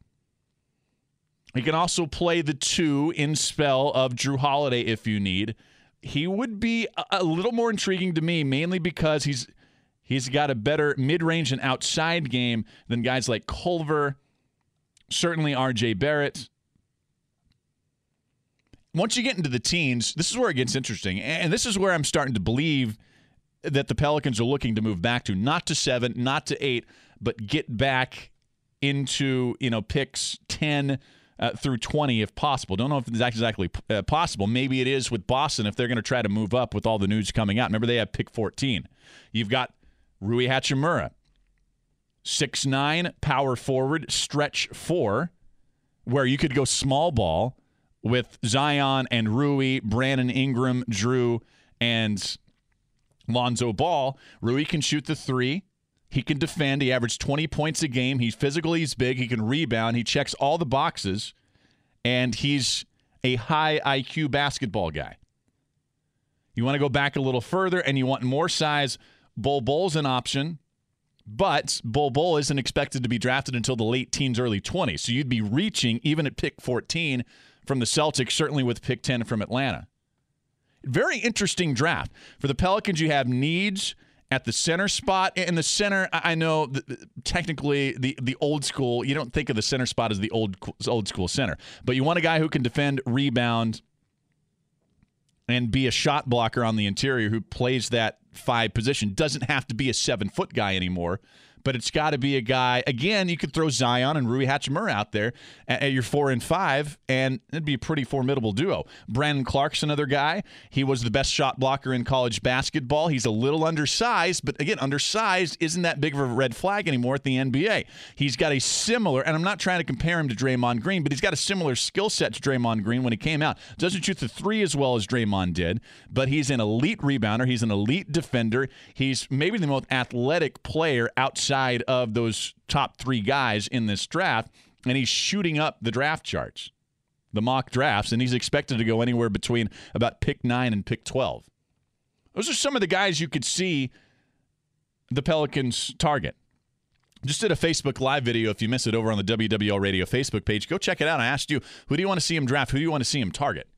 He can also play the two in spell of Jrue Holiday if you need. He would be a little more intriguing to me, mainly because he's He's got a better mid range and outside game than guys like Culver, certainly RJ Barrett. Once you get into the teens, this is where it gets interesting. And this is where I'm starting to believe that the Pelicans are looking to move back to not to seven, not to eight, but get back into, you know, picks 10 uh, through 20 if possible. Don't know if it's exactly uh, possible. Maybe it is with Boston if they're going to try to move up with all the news coming out. Remember, they have pick 14. You've got Rui Hachimura, six nine power forward, stretch four, where you could go small ball with Zion and Rui, Brandon Ingram, Jrue, and Lonzo Ball. Rui can shoot the three. He can defend. He averaged 20 points a game. He's physically he's big. He can rebound. He checks all the boxes, and he's a high IQ basketball guy. You want to go back a little further, and you want more size. Bol Bol's an option, but Bol Bol isn't expected to be drafted until the late teens, early 20s. So you'd be reaching, even at pick 14 from the Celtics, certainly with pick 10 from Atlanta. Very interesting draft. For the Pelicans, you have needs at the center spot. In the center, I know technically the, the old school, you don't think of the center spot as the old, old school center, but you want a guy who can defend, rebound, and be a shot blocker on the interior who plays that five position. Doesn't have to be a seven foot guy anymore, but it's got to be a guy. Again, you could throw Zion and Rui Hachimura out there at, your four and five, and it'd be a pretty formidable duo. Brandon Clarke's another guy. He was the best shot blocker in college basketball. He's a little undersized, but again, undersized isn't that big of a red flag anymore at the NBA. He's got a similar, and I'm not trying to compare him to Draymond Green, but he's got a similar skill set to Draymond Green when he came out. Doesn't shoot the three as well as Draymond did, but he's an elite rebounder. He's an elite defender. He's maybe the most athletic player outside of those top three guys in this draft, and he's shooting up the draft charts, the mock drafts, and he's expected to go anywhere between about pick nine and pick 12. Those are some of the guys you could see the Pelicans target. Just did a Facebook Live video. If you miss it over on the WWL Radio Facebook page, go check it out. I asked you, who do you want to see him draft? Who do you want to see him target?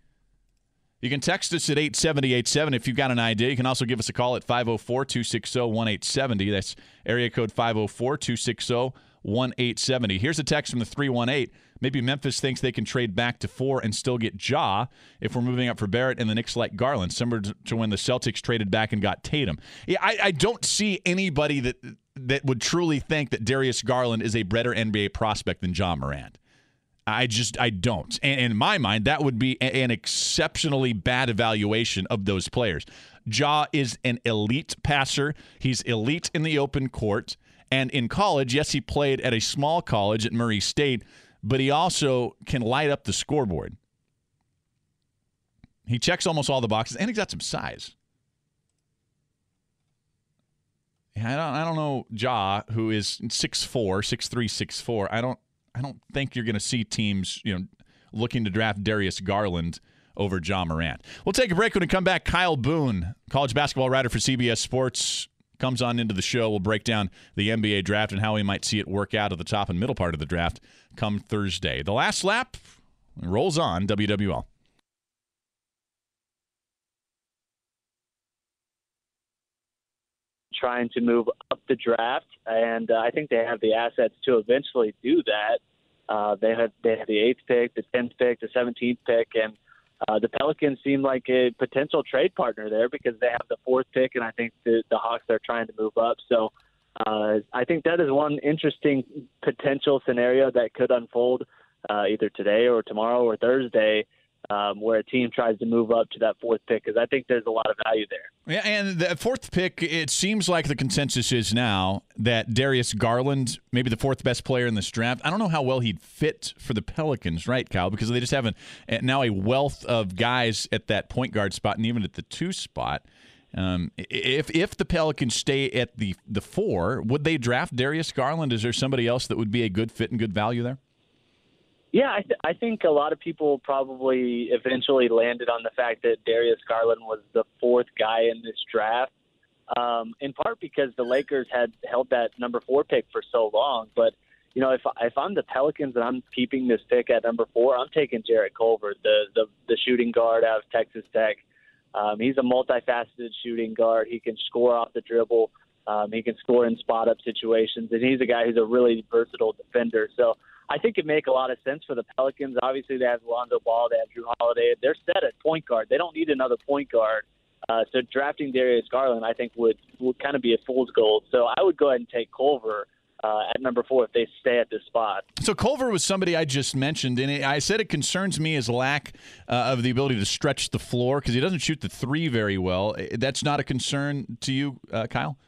You can text us at 87087 if you've got an idea. You can also give us a call at 504 260 1870. That's area code 504 260 1870. Here's a text from the 318. Maybe Memphis thinks they can trade back to four and still get Ja if we're moving up for Barrett and the Knicks like Garland, similar to when the Celtics traded back and got Tatum. Yeah, I, I don't see anybody that that would truly think that Darius Garland is a better NBA prospect than Ja Morant. I just I don't. And in my mind, that would be an exceptionally bad evaluation of those players. Ja is an elite passer. He's elite in the open court. And in college, yes, he played at a small college at Murray State, but he also can light up the scoreboard. He checks almost all the boxes, and he's got some size. I don't, I don't know Ja, who is 6'4", 6'3", 6'4". I don't I don't think you're going to see teams, you know, looking to draft Darius Garland over Ja Morant. We'll take a break when we come back. Kyle Boone, college basketball writer for CBS Sports, comes on into the show. We'll break down the NBA draft and how we might see it work out at the top and middle part of the draft come Thursday. The last lap rolls on WWL. Trying to move up the draft, and uh, I think they have the assets to eventually do that. Uh, they had they had the eighth pick, the tenth pick, the seventeenth pick, and uh, the Pelicans seem like a potential trade partner there because they have the fourth pick, and I think the, the Hawks are trying to move up. So Uh, I think that is one interesting potential scenario that could unfold uh, either today or tomorrow or Thursday um, where a team tries to move up to that fourth pick because I think there's a lot of value there. Yeah, and the fourth pick, it seems like the consensus is now that Darius Garland, maybe the fourth best player in this draft. I don't know how well he'd fit for the Pelicans, right, Kyle? Because they just have an, now a wealth of guys at that point guard spot and even at the two spot. Um, if if the Pelicans stay at the the four, would they draft Darius Garland? Is there somebody else that would be a good fit and good value there? Yeah, I, th- I think a lot of people probably eventually landed on the fact that Darius Garland was the fourth guy in this draft, um, in part because the Lakers had held that number four pick for so long. But you know, if if I'm the Pelicans and I'm keeping this pick at number four, I'm taking Jarrett Culver, the the, the shooting guard out of Texas Tech. Um, he's a multifaceted shooting guard. He can score off the dribble. Um, he can score in spot up situations, and he's a guy who's a really versatile defender. So I think it make a lot of sense for the Pelicans. Obviously, they have Lonzo Ball, they have Jrue Holiday. They're set at point guard. They don't need another point guard. Uh, so drafting Darius Garland, I think, would would kind of be a fool's gold. So I would go ahead and take Culver. Uh, at number four, if they stay at this spot. So Culver was somebody I just mentioned, and I said it concerns me his lack uh, of the ability to stretch the floor because he doesn't shoot the three very well. That's not a concern to you, uh, Kyle.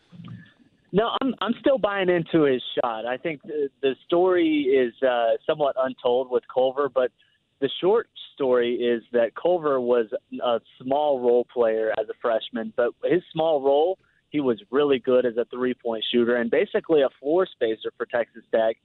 No, I'm I'm still buying into his shot. I think the, the story is uh, somewhat untold with Culver, but the short story is that Culver was a small role player as a freshman, but his small role, he was really good as a three point shooter and basically a floor spacer for Texas Tech.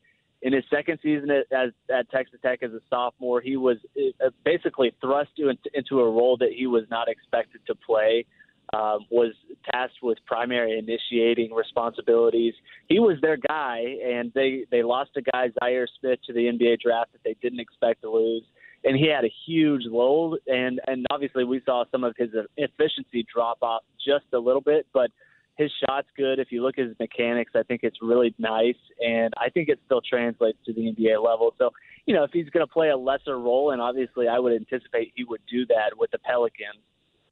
In his second season at, as, at Texas Tech as a sophomore, he was uh, basically thrust into a role that he was not expected to play um, was tasked with primary initiating responsibilities. He was their guy, and they they lost a guy Zhaire Smith to the NBA draft that they didn't expect to lose, and he had a huge load, and and obviously we saw some of his efficiency drop off just a little bit, but his shot's good. If you look at his mechanics, I think it's really nice, and I think it still translates to the NBA level. So, you know, if he's going to play a lesser role, and obviously I would anticipate he would do that with the Pelicans,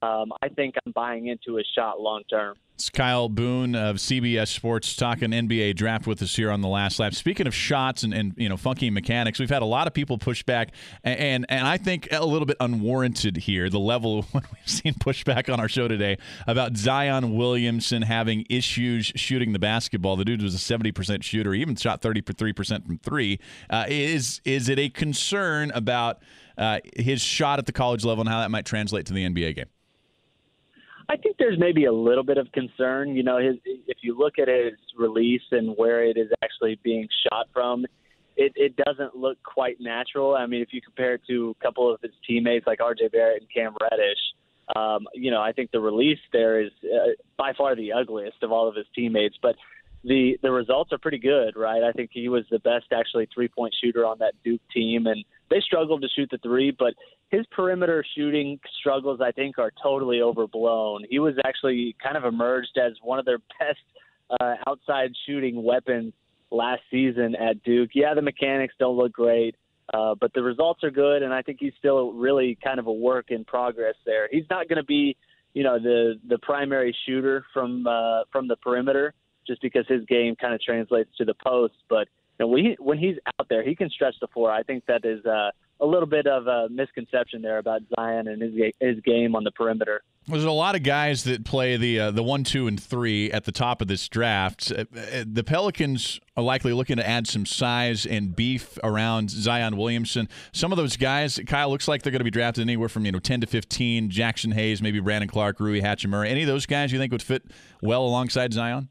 um, I think I'm buying into his shot long term. It's Kyle Boone of CBS Sports talking NBA draft with us here on the last lap. Speaking of shots and, and you know funky mechanics, we've had a lot of people push back, and, and, and I think a little bit unwarranted here. The level [LAUGHS] we've seen pushback on our show today about Zion Williamson having issues shooting the basketball. The dude was a seventy percent shooter, he even shot thirty three percent from three. Uh, is is it a concern about uh, his shot at the college level and how that might translate to the NBA game? I think there's maybe a little bit of concern. You know, his, if you look at his release and where it is actually being shot from, it, it doesn't look quite natural. I mean, if you compare it to a couple of his teammates like R.J. Barrett and Cam Reddish, um, you know, I think the release there is uh, by far the ugliest of all of his teammates. But the the results are pretty good, right? I think he was the best actually three point shooter on that Duke team, and they struggled to shoot the three, but his perimeter shooting struggles, I think, are totally overblown. He was actually kind of emerged as one of their best uh, outside shooting weapons last season at Duke. Yeah, the mechanics don't look great, uh, but the results are good, and I think he's still really kind of a work in progress there. He's not going to be, you know, the the primary shooter from uh, from the perimeter, just because his game kind of translates to the post, but. Know, when, he, when he's out there, he can stretch the floor. I think that is uh, a little bit of a misconception there about Zion and his his game on the perimeter. There's a lot of guys that play the uh, the one, two, and three at the top of this draft. Uh, uh, the Pelicans are likely looking to add some size and beef around Zion Williamson. Some of those guys, Kyle, looks like they're going to be drafted anywhere from you know 10 to 15. Jaxson Hayes, maybe Brandon Clarke, Rui Hachimura. Any of those guys you think would fit well alongside Zion?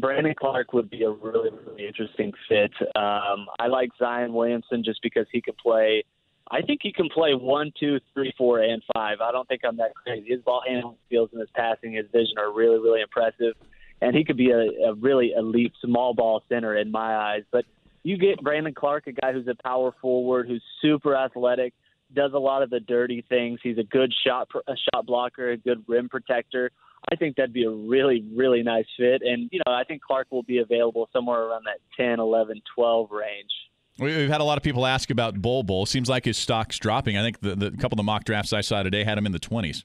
Brandon Clarke would be a really, really interesting fit. Um, I like Zion Williamson just because he can play. I think he can play one, two, three, four, and five. I don't think I'm that crazy. His ball handling skills and his passing, his vision are really, really impressive. And he could be a, a really elite small ball center in my eyes. But you get Brandon Clarke, a guy who's a power forward, who's super athletic, does a lot of the dirty things. He's a good shot, a shot blocker, a good rim protector. I think that'd be a really, really nice fit. And, you know, I think Clarke will be available somewhere around that 10, 11, 12 range. We've had a lot of people ask about Bol Bol. Seems like his stock's dropping. I think the, the couple of the mock drafts I saw today had him in the 20s.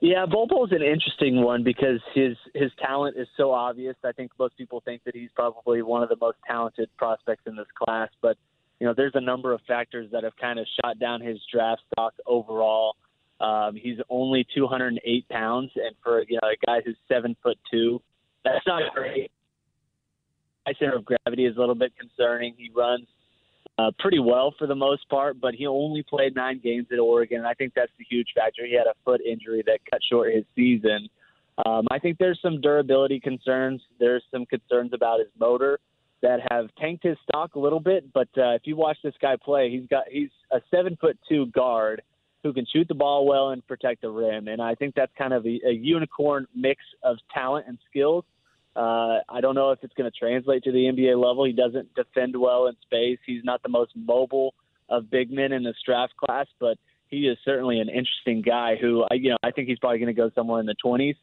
Yeah, Bol Bol's an interesting one because his his talent is so obvious. I think most people think that he's probably one of the most talented prospects in this class, but you know, there's a number of factors that have kind of shot down his draft stock overall. Um, he's only 208 pounds, and for you know a guy who's seven foot two, that's not great. My center of gravity is a little bit concerning. He runs uh, pretty well for the most part, but he only played nine games at Oregon. And I think that's the huge factor. He had a foot injury that cut short his season. Um, I think there's some durability concerns. There's some concerns about his motor that have tanked his stock a little bit. But uh, if you watch this guy play, he's got he's a seven foot two guard who can shoot the ball well and protect the rim. And I think that's kind of a, a unicorn mix of talent and skills. Uh, I don't know if it's going to translate to the NBA level. He doesn't defend well in space. He's not the most mobile of big men in this draft class, but he is certainly an interesting guy who, I you know, I think he's probably going to go somewhere in the 20s.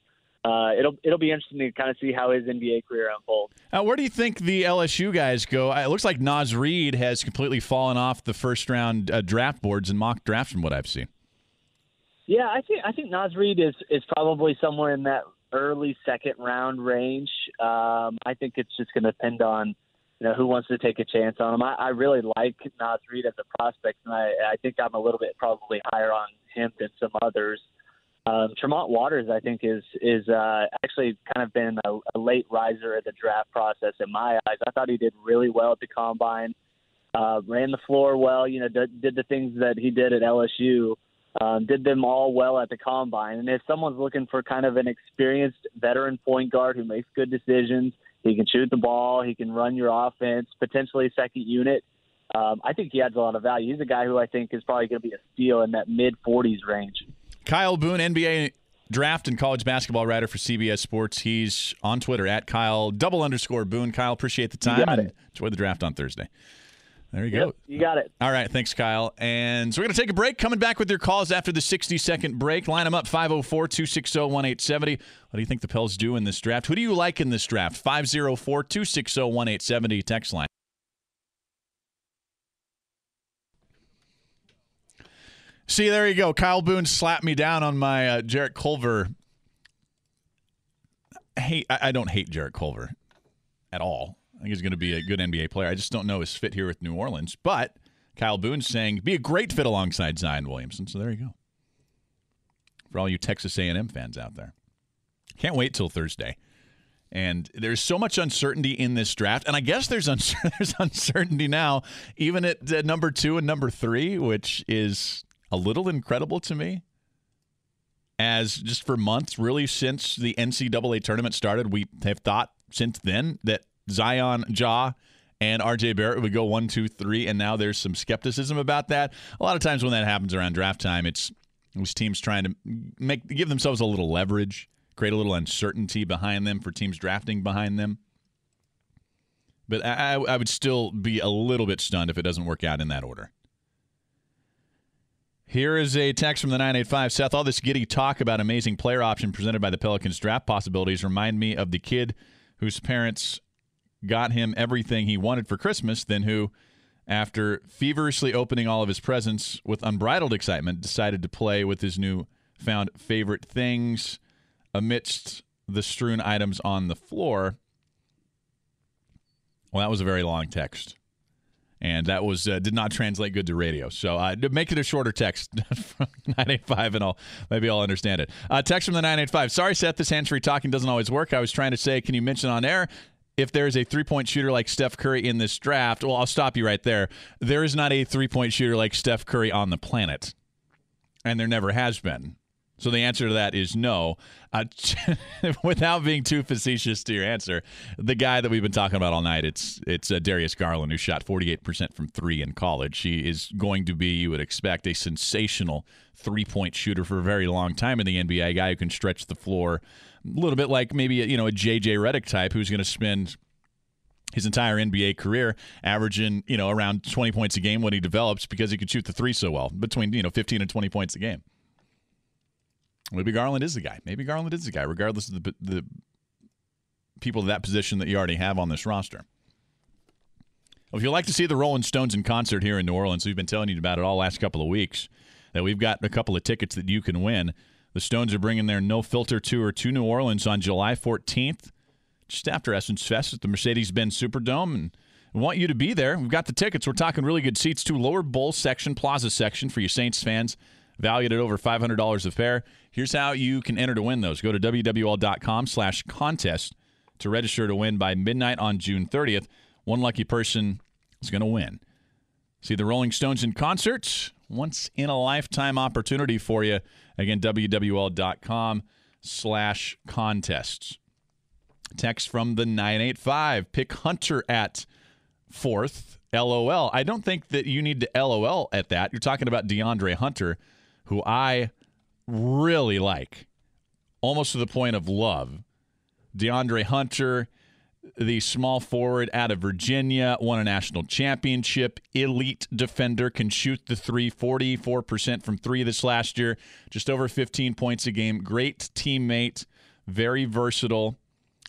Uh, it'll it'll be interesting to kind of see how his NBA career unfolds. Uh, where do you think the LSU guys go? Uh, it looks like Naz Reid has completely fallen off the first round uh, draft boards and mock drafts from what I've seen. Yeah, I think I think Naz Reid is is probably somewhere in that early second round range. Um, I think it's just going to depend on you know who wants to take a chance on him. I, I really like Naz Reid as a prospect, and I, I think I'm a little bit probably higher on him than some others. Um, Tremont Waters, I think, is is uh, actually kind of been a, a late riser at the draft process in my eyes. I thought he did really well at the combine, uh, ran the floor well. You know, did, did the things that he did at LSU um, did them all well at the combine. And if someone's looking for kind of an experienced veteran point guard who makes good decisions, he can shoot the ball, he can run your offense, potentially second unit. Um, I think he adds a lot of value. He's a guy who I think is probably going to be a steal in that mid 40s range. Kyle Boone, NBA draft and college basketball writer for CBS Sports. He's on Twitter at Kyle double underscore Boone. Kyle, appreciate the time and enjoy the draft on Thursday. There you yep, go. You got it. All right. Thanks, Kyle. And so we're going to take a break. Coming back with your calls after the 60 second break. Line them up 504 260 1870. What do you think the Pels do in this draft? Who do you like in this draft? 504 260 1870. Text line. See, there you go. Kyle Boone slapped me down on my uh, Jarrett Culver. Hey, I, I don't hate Jarrett Culver at all. I think he's going to be a good NBA player. I just don't know his fit here with New Orleans. But Kyle Boone's saying be a great fit alongside Zion Williamson. So there you go. For all you Texas A&M fans out there, can't wait till Thursday. And there's so much uncertainty in this draft, and I guess there's un- [LAUGHS] there's uncertainty now, even at uh, number two and number three, which is a little incredible to me. As just for months, really since the NCAA tournament started, we have thought since then that Zion, Ja, and RJ Barrett would go one, two, three, and now there's some skepticism about that. A lot of times when that happens around draft time, it's those teams trying to make give themselves a little leverage, create a little uncertainty behind them for teams drafting behind them. But I, I would still be a little bit stunned if it doesn't work out in that order. Here is a text from the 985. Seth, all this giddy talk about amazing player option presented by the Pelicans draft possibilities remind me of the kid whose parents got him everything he wanted for Christmas, then who, after feverishly opening all of his presents with unbridled excitement, decided to play with his new found favorite things amidst the strewn items on the floor. Well, that was a very long text. And that was uh, did not translate good to radio. So uh, make it a shorter text, [LAUGHS] 985, and I'll maybe I'll understand it. Uh, text from the 985. Sorry, Seth, this hands free talking doesn't always work. I was trying to say, can you mention on air if there's a three point shooter like Steph Curry in this draft, well, I'll stop you right there. There is not a three point shooter like Steph Curry on the planet, and there never has been. So the answer to that is no. Uh, [LAUGHS] without being too facetious to your answer, the guy that we've been talking about all night, it's it's uh, Darius Garland, who shot 48% from three in college. He is going to be, you would expect, a sensational three point shooter for a very long time in the NBA. A guy who can stretch the floor a little bit like maybe you know a JJ Redick type who's going to spend his entire NBA career averaging you know around 20 points a game when he develops because he can shoot the three so well between you know 15 and 20 points a game. Maybe Garland is the guy. Maybe Garland is the guy, regardless of the the people of that position that you already have on this roster. Well, if you'd like to see the Rolling Stones in concert here in New Orleans, we've been telling you about it all last couple of weeks. That we've got a couple of tickets that you can win The Stones are bringing their No Filter tour to New Orleans on July 14th, just after Essence Fest at the Mercedes Benz Superdome. And we want you to be there. We've got the tickets. We're talking really good seats, too. Lower bowl section, plaza section for you Saints fans, valued at over $500 a pair. Here's how you can enter to win those. Go to WWL.com slash contest to register to win by midnight on June 30th. One lucky person is going to win. See the Rolling Stones in concert. Once in a lifetime opportunity for you. Again, WWL.com slash contests. Text from the 985. Pick Hunter at fourth. LOL. I don't think that you need to LOL at that. You're talking about DeAndre Hunter, who I really like, almost to the point of love. DeAndre Hunter the small forward out of Virginia, won a national championship, elite defender, can shoot the three, 44% from three this last year, just over 15 points a game. Great teammate, very versatile,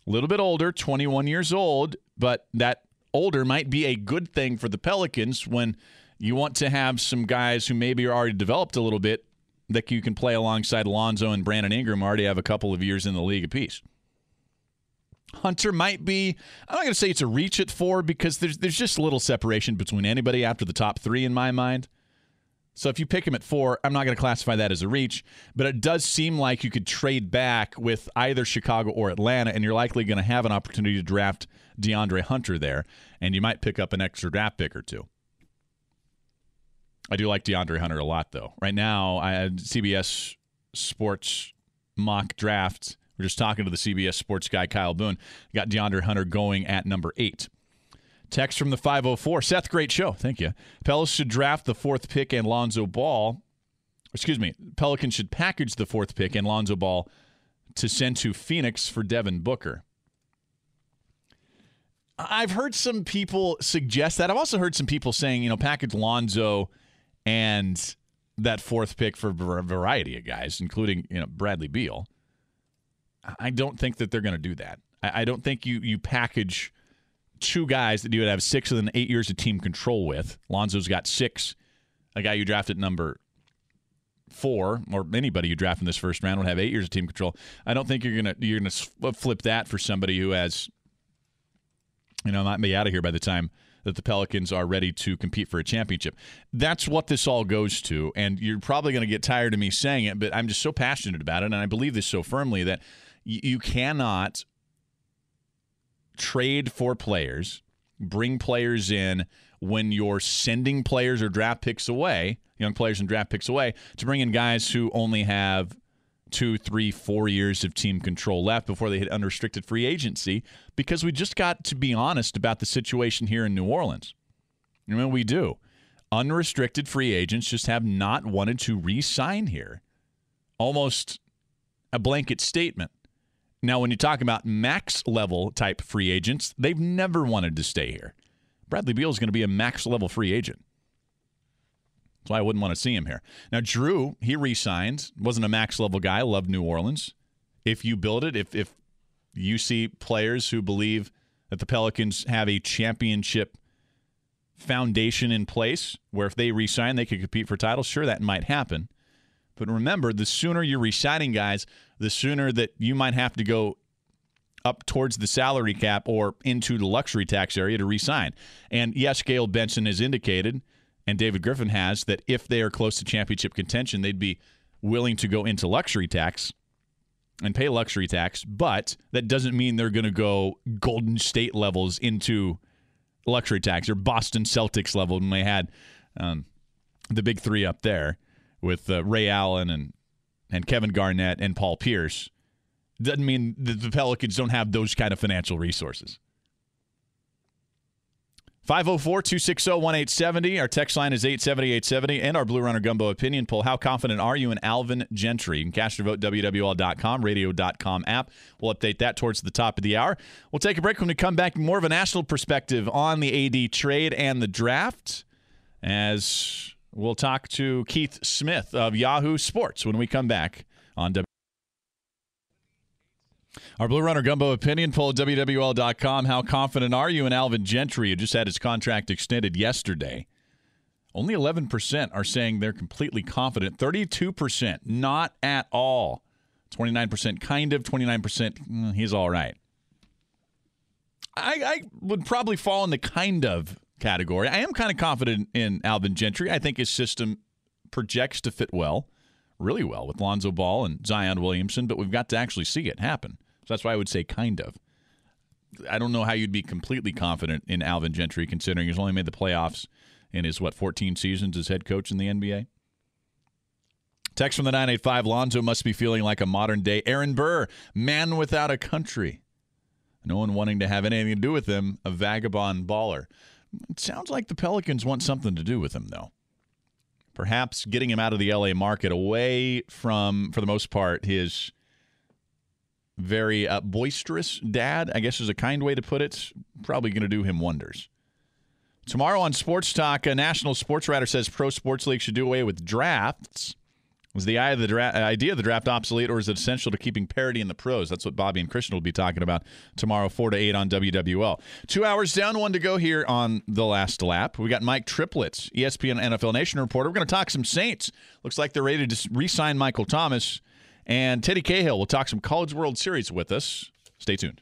a little bit older, 21 years old, but that older might be a good thing for the Pelicans when you want to have some guys who maybe are already developed a little bit that you can play alongside Alonzo and Brandon Ingram, already have a couple of years in the league apiece. Hunter might be. I'm not going to say it's a reach at four because there's there's just little separation between anybody after the top three in my mind. So if you pick him at four, I'm not going to classify that as a reach, but it does seem like you could trade back with either Chicago or Atlanta, and you're likely going to have an opportunity to draft DeAndre Hunter there, and you might pick up an extra draft pick or two. I do like DeAndre Hunter a lot, though. Right now, I had CBS Sports mock draft we're just talking to the CBS sports guy, Kyle Boone. Got DeAndre Hunter going at number eight. Text from the 504. Seth, great show. Thank you. Pelicans should draft the fourth pick and Lonzo Ball. Excuse me. Pelicans should package the fourth pick and Lonzo Ball to send to Phoenix for Devin Booker. I've heard some people suggest that. I've also heard some people saying, you know, package Lonzo and that fourth pick for a variety of guys, including, you know, Bradley Beal. I don't think that they're going to do that. I, don't think you you package two guys that you would have six them eight years of team control with. Lonzo's got six. A guy you drafted number four, or anybody you draft in this first round would have eight years of team control. I don't think you're gonna you're gonna flip that for somebody who has, you know, might be out of here by the time that the Pelicans are ready to compete for a championship. That's what this all goes to. And you're probably going to get tired of me saying it, but I'm just so passionate about it. And I believe this so firmly that you cannot trade for players, bring players in when you're sending players or draft picks away, young players and draft picks away, to bring in guys who only have two, three, four years of team control left before they hit unrestricted free agency because we just got to be honest about the situation here in New Orleans. Mean, we do. Unrestricted free agents just have not wanted to re sign here. Almost a blanket statement. Now, when you talk about max level type free agents, they've never wanted to stay here. Bradley Beal is going to be a max level free agent. That's why I wouldn't want to see him here. Now, Jrue, he re signed, wasn't a max level guy, loved New Orleans. If you build it, if, if you see players who believe that the Pelicans have a championship foundation in place where if they re sign, they could compete for titles, sure, that might happen. But remember, the sooner you're resigning guys, the sooner that you might have to go up towards the salary cap or into the luxury tax area to resign. And yes, Gayle Benson has indicated, and David Griffin has, that if they are close to championship contention, they'd be willing to go into luxury tax and pay luxury tax. But that doesn't mean they're going to go Golden State levels into luxury tax or Boston Celtics level when they had um, the big three up there with uh, Ray Allen and and Kevin Garnett and Paul Pierce doesn't mean that the Pelicans don't have those kind of financial resources. 504 260 1870. Our text line is 870 870. And our Blue Runner Gumbo opinion poll. How confident are you in Alvin Gentry? You can cast your vote WWL.com, radio.com app. We'll update that towards the top of the hour. We'll take a break when we come back. More of a national perspective on the AD trade and the draft as We'll talk to Keith Smith of Yahoo Sports when we come back on W. Our Blue Runner Gumbo opinion poll at WWL.com. How confident are you in Alvin Gentry, who just had his contract extended yesterday? Only 11% are saying they're completely confident. 32% not at all. 29% kind of. 29% mm, he's all right. I, I would probably fall in the kind of category. I am kind of confident in Alvin Gentry. I think his system projects to fit well, really well, with Lonzo Ball and Zion Williamson, but we've got to actually see it happen. So that's why I would say kind of. I don't know how you'd be completely confident in Alvin Gentry, considering he's only made the playoffs in his, what, 14 seasons as head coach in the NBA? Text from the 985 Lonzo must be feeling like a modern day Aaron Burr, man without a country. No one wanting to have anything to do with him, a vagabond baller. It sounds like the Pelicans want something to do with him, though. Perhaps getting him out of the LA market away from, for the most part, his very uh, boisterous dad, I guess is a kind way to put it. Probably going to do him wonders. Tomorrow on Sports Talk, a national sports writer says pro sports league should do away with drafts. Was the idea of the draft obsolete, or is it essential to keeping parity in the pros? That's what Bobby and Kristian will be talking about tomorrow, 4 to 8 on WWL. Two hours down, one to go here on the last lap. We got Mike Triplets, ESPN NFL Nation reporter. We're going to talk some Saints. Looks like they're ready to re sign Michael Thomas. And Teddy Cahill will talk some College World Series with us. Stay tuned.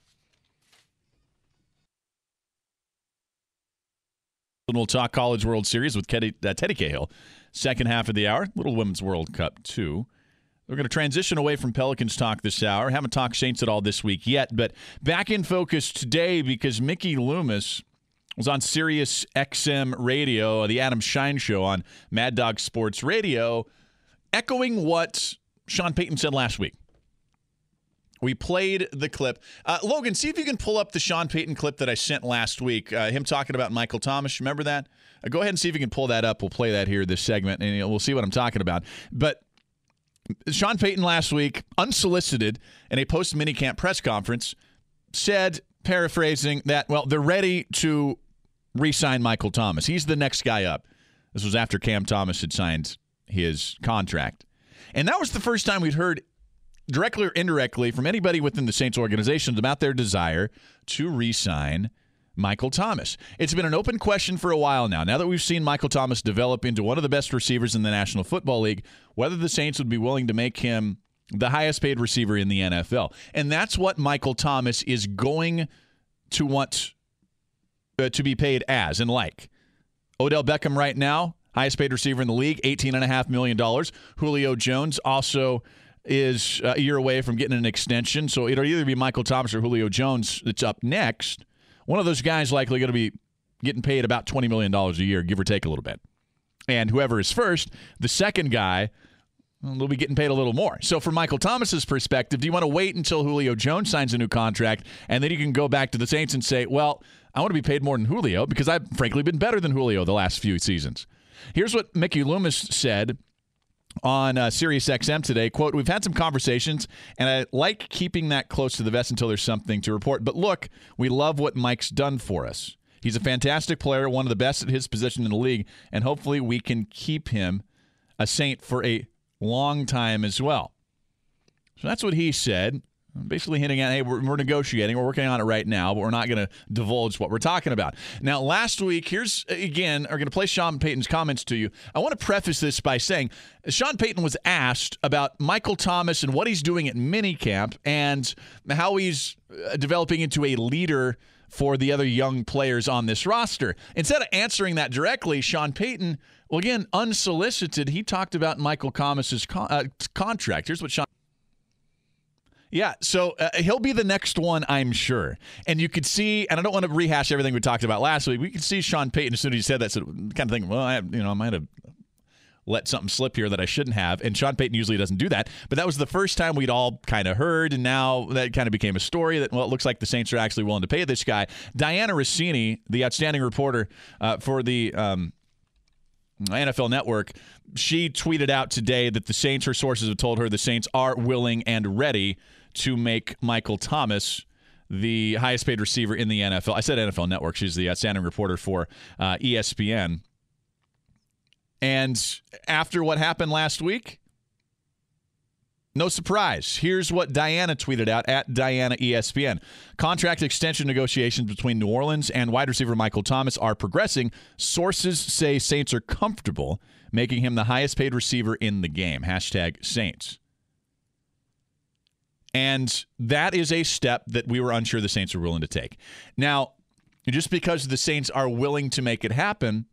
And we'll talk College World Series with Teddy, uh, Teddy Cahill second half of the hour. Little Women's World Cup, too. We're going to transition away from Pelicans talk this hour. Haven't talked Saints at all this week yet, but back in focus today because Mickey Loomis was on Sirius XM Radio, the Adam Schein Show on Mad Dog Sports Radio, echoing what Sean Payton said last week. We played the clip. Uh, Logan, see if you can pull up the Sean Payton clip that I sent last week. Uh, him talking about Michael Thomas. Remember that? Uh, go ahead and see if you can pull that up. We'll play that here this segment, and we'll see what I'm talking about. But Sean Payton last week, unsolicited in a post minicamp press conference, said, paraphrasing, that, well, they're ready to re sign Michael Thomas. He's the next guy up. This was after Cam Thomas had signed his contract. And that was the first time we'd heard directly or indirectly from anybody within the Saints organization about their desire to re sign Michael Thomas. It's been an open question for a while now. Now that we've seen Michael Thomas develop into one of the best receivers in the National Football League, whether the Saints would be willing to make him the highest paid receiver in the NFL. And that's what Michael Thomas is going to want uh, to be paid as and like. Odell Beckham right now, highest paid receiver in the league, $18.5 million. Julio Jones also is a year away from getting an extension. So it'll either be Michael Thomas or Julio Jones that's up next. One of those guys likely going to be getting paid about $20 million a year, give or take a little bit. And whoever is first, the second guy, they'll be getting paid a little more. So, from Michael Thomas's perspective, do you want to wait until Julio Jones signs a new contract and then you can go back to the Saints and say, well, I want to be paid more than Julio because I've frankly been better than Julio the last few seasons? Here's what Mickey Loomis said on uh, Sirius XM today. Quote, we've had some conversations, and I like keeping that close to the vest until there's something to report. But look, we love what Mike's done for us. He's a fantastic player, one of the best at his position in the league, and hopefully we can keep him a Saint for a long time as well. So that's what he said basically hinting at, hey, we're, we're, negotiating, we're working on it right now, but we're not going to divulge what we're talking about. Now, last week, here's again, are going to play Sean Payton's comments to you. I want to preface this by saying Sean Payton was asked about Michael Thomas and what he's doing at minicamp and how he's uh, developing into a leader for the other young players on this roster. Instead of answering that directly, Sean Payton, well, again, unsolicited, he talked about Michael Thomas's con- uh, contract. Here's what Sean yeah, so uh, he'll be the next one, I'm sure. And you could see, and I don't want to rehash everything we talked about last week. We could see Sean Payton as soon as he said that, kind of think, well, I, you know, I might have let something slip here that I shouldn't have. And Sean Payton usually doesn't do that. But that was the first time we'd all kind of heard, and now that kind of became a story that well, it looks like the Saints are actually willing to pay this guy. Dianna Russini, the outstanding reporter uh, for the. Um, NFL Network, she tweeted out today that the Saints, her sources have told her the Saints are willing and ready to make Michael Thomas the highest paid receiver in the NFL. I said NFL Network. She's the outstanding reporter for uh, ESPN. And after what happened last week, No surprise. Here's what Dianna tweeted out at Dianna ESPN. Contract extension negotiations between New Orleans and wide receiver Michael Thomas are progressing. Sources say Saints are comfortable making him the highest paid receiver in the game. Hashtag Saints. And that is a step that we were unsure the Saints were willing to take. Now, just because the Saints are willing to make it happen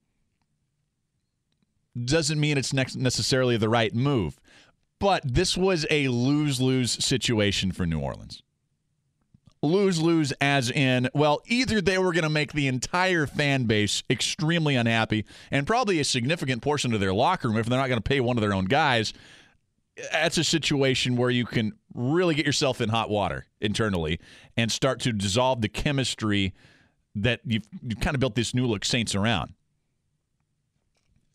doesn't mean it's necessarily the right move. But this was a lose lose situation for New Orleans. Lose lose, as in, well, either they were going to make the entire fan base extremely unhappy and probably a significant portion of their locker room if they're not going to pay one of their own guys. That's a situation where you can really get yourself in hot water internally and start to dissolve the chemistry that you've, you've kind of built this new look Saints around.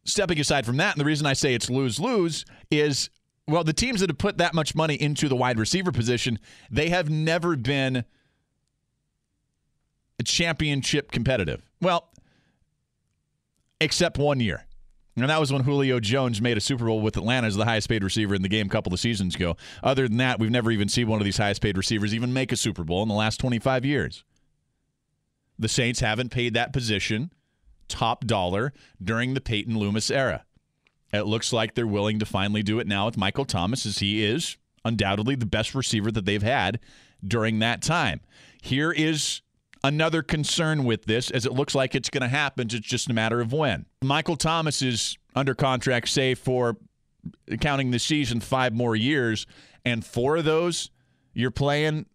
Stepping aside from that, and the reason I say it's lose lose is well, the teams that have put that much money into the wide receiver position, they have never been a championship competitive. Well, except one year. And that was when Julio Jones made a Super Bowl with Atlanta as the highest paid receiver in the game a couple of seasons ago. Other than that, we've never even seen one of these highest paid receivers even make a Super Bowl in the last 25 years. The Saints haven't paid that position top dollar during the Payton Loomis era. It looks like they're willing to finally do it now with Michael Thomas, as he is undoubtedly the best receiver that they've had during that time. Here is another concern with this, as it looks like it's going to happen. It's just a matter of when. Michael Thomas is under contract, say, for counting the season, five more years, and four of those you're playing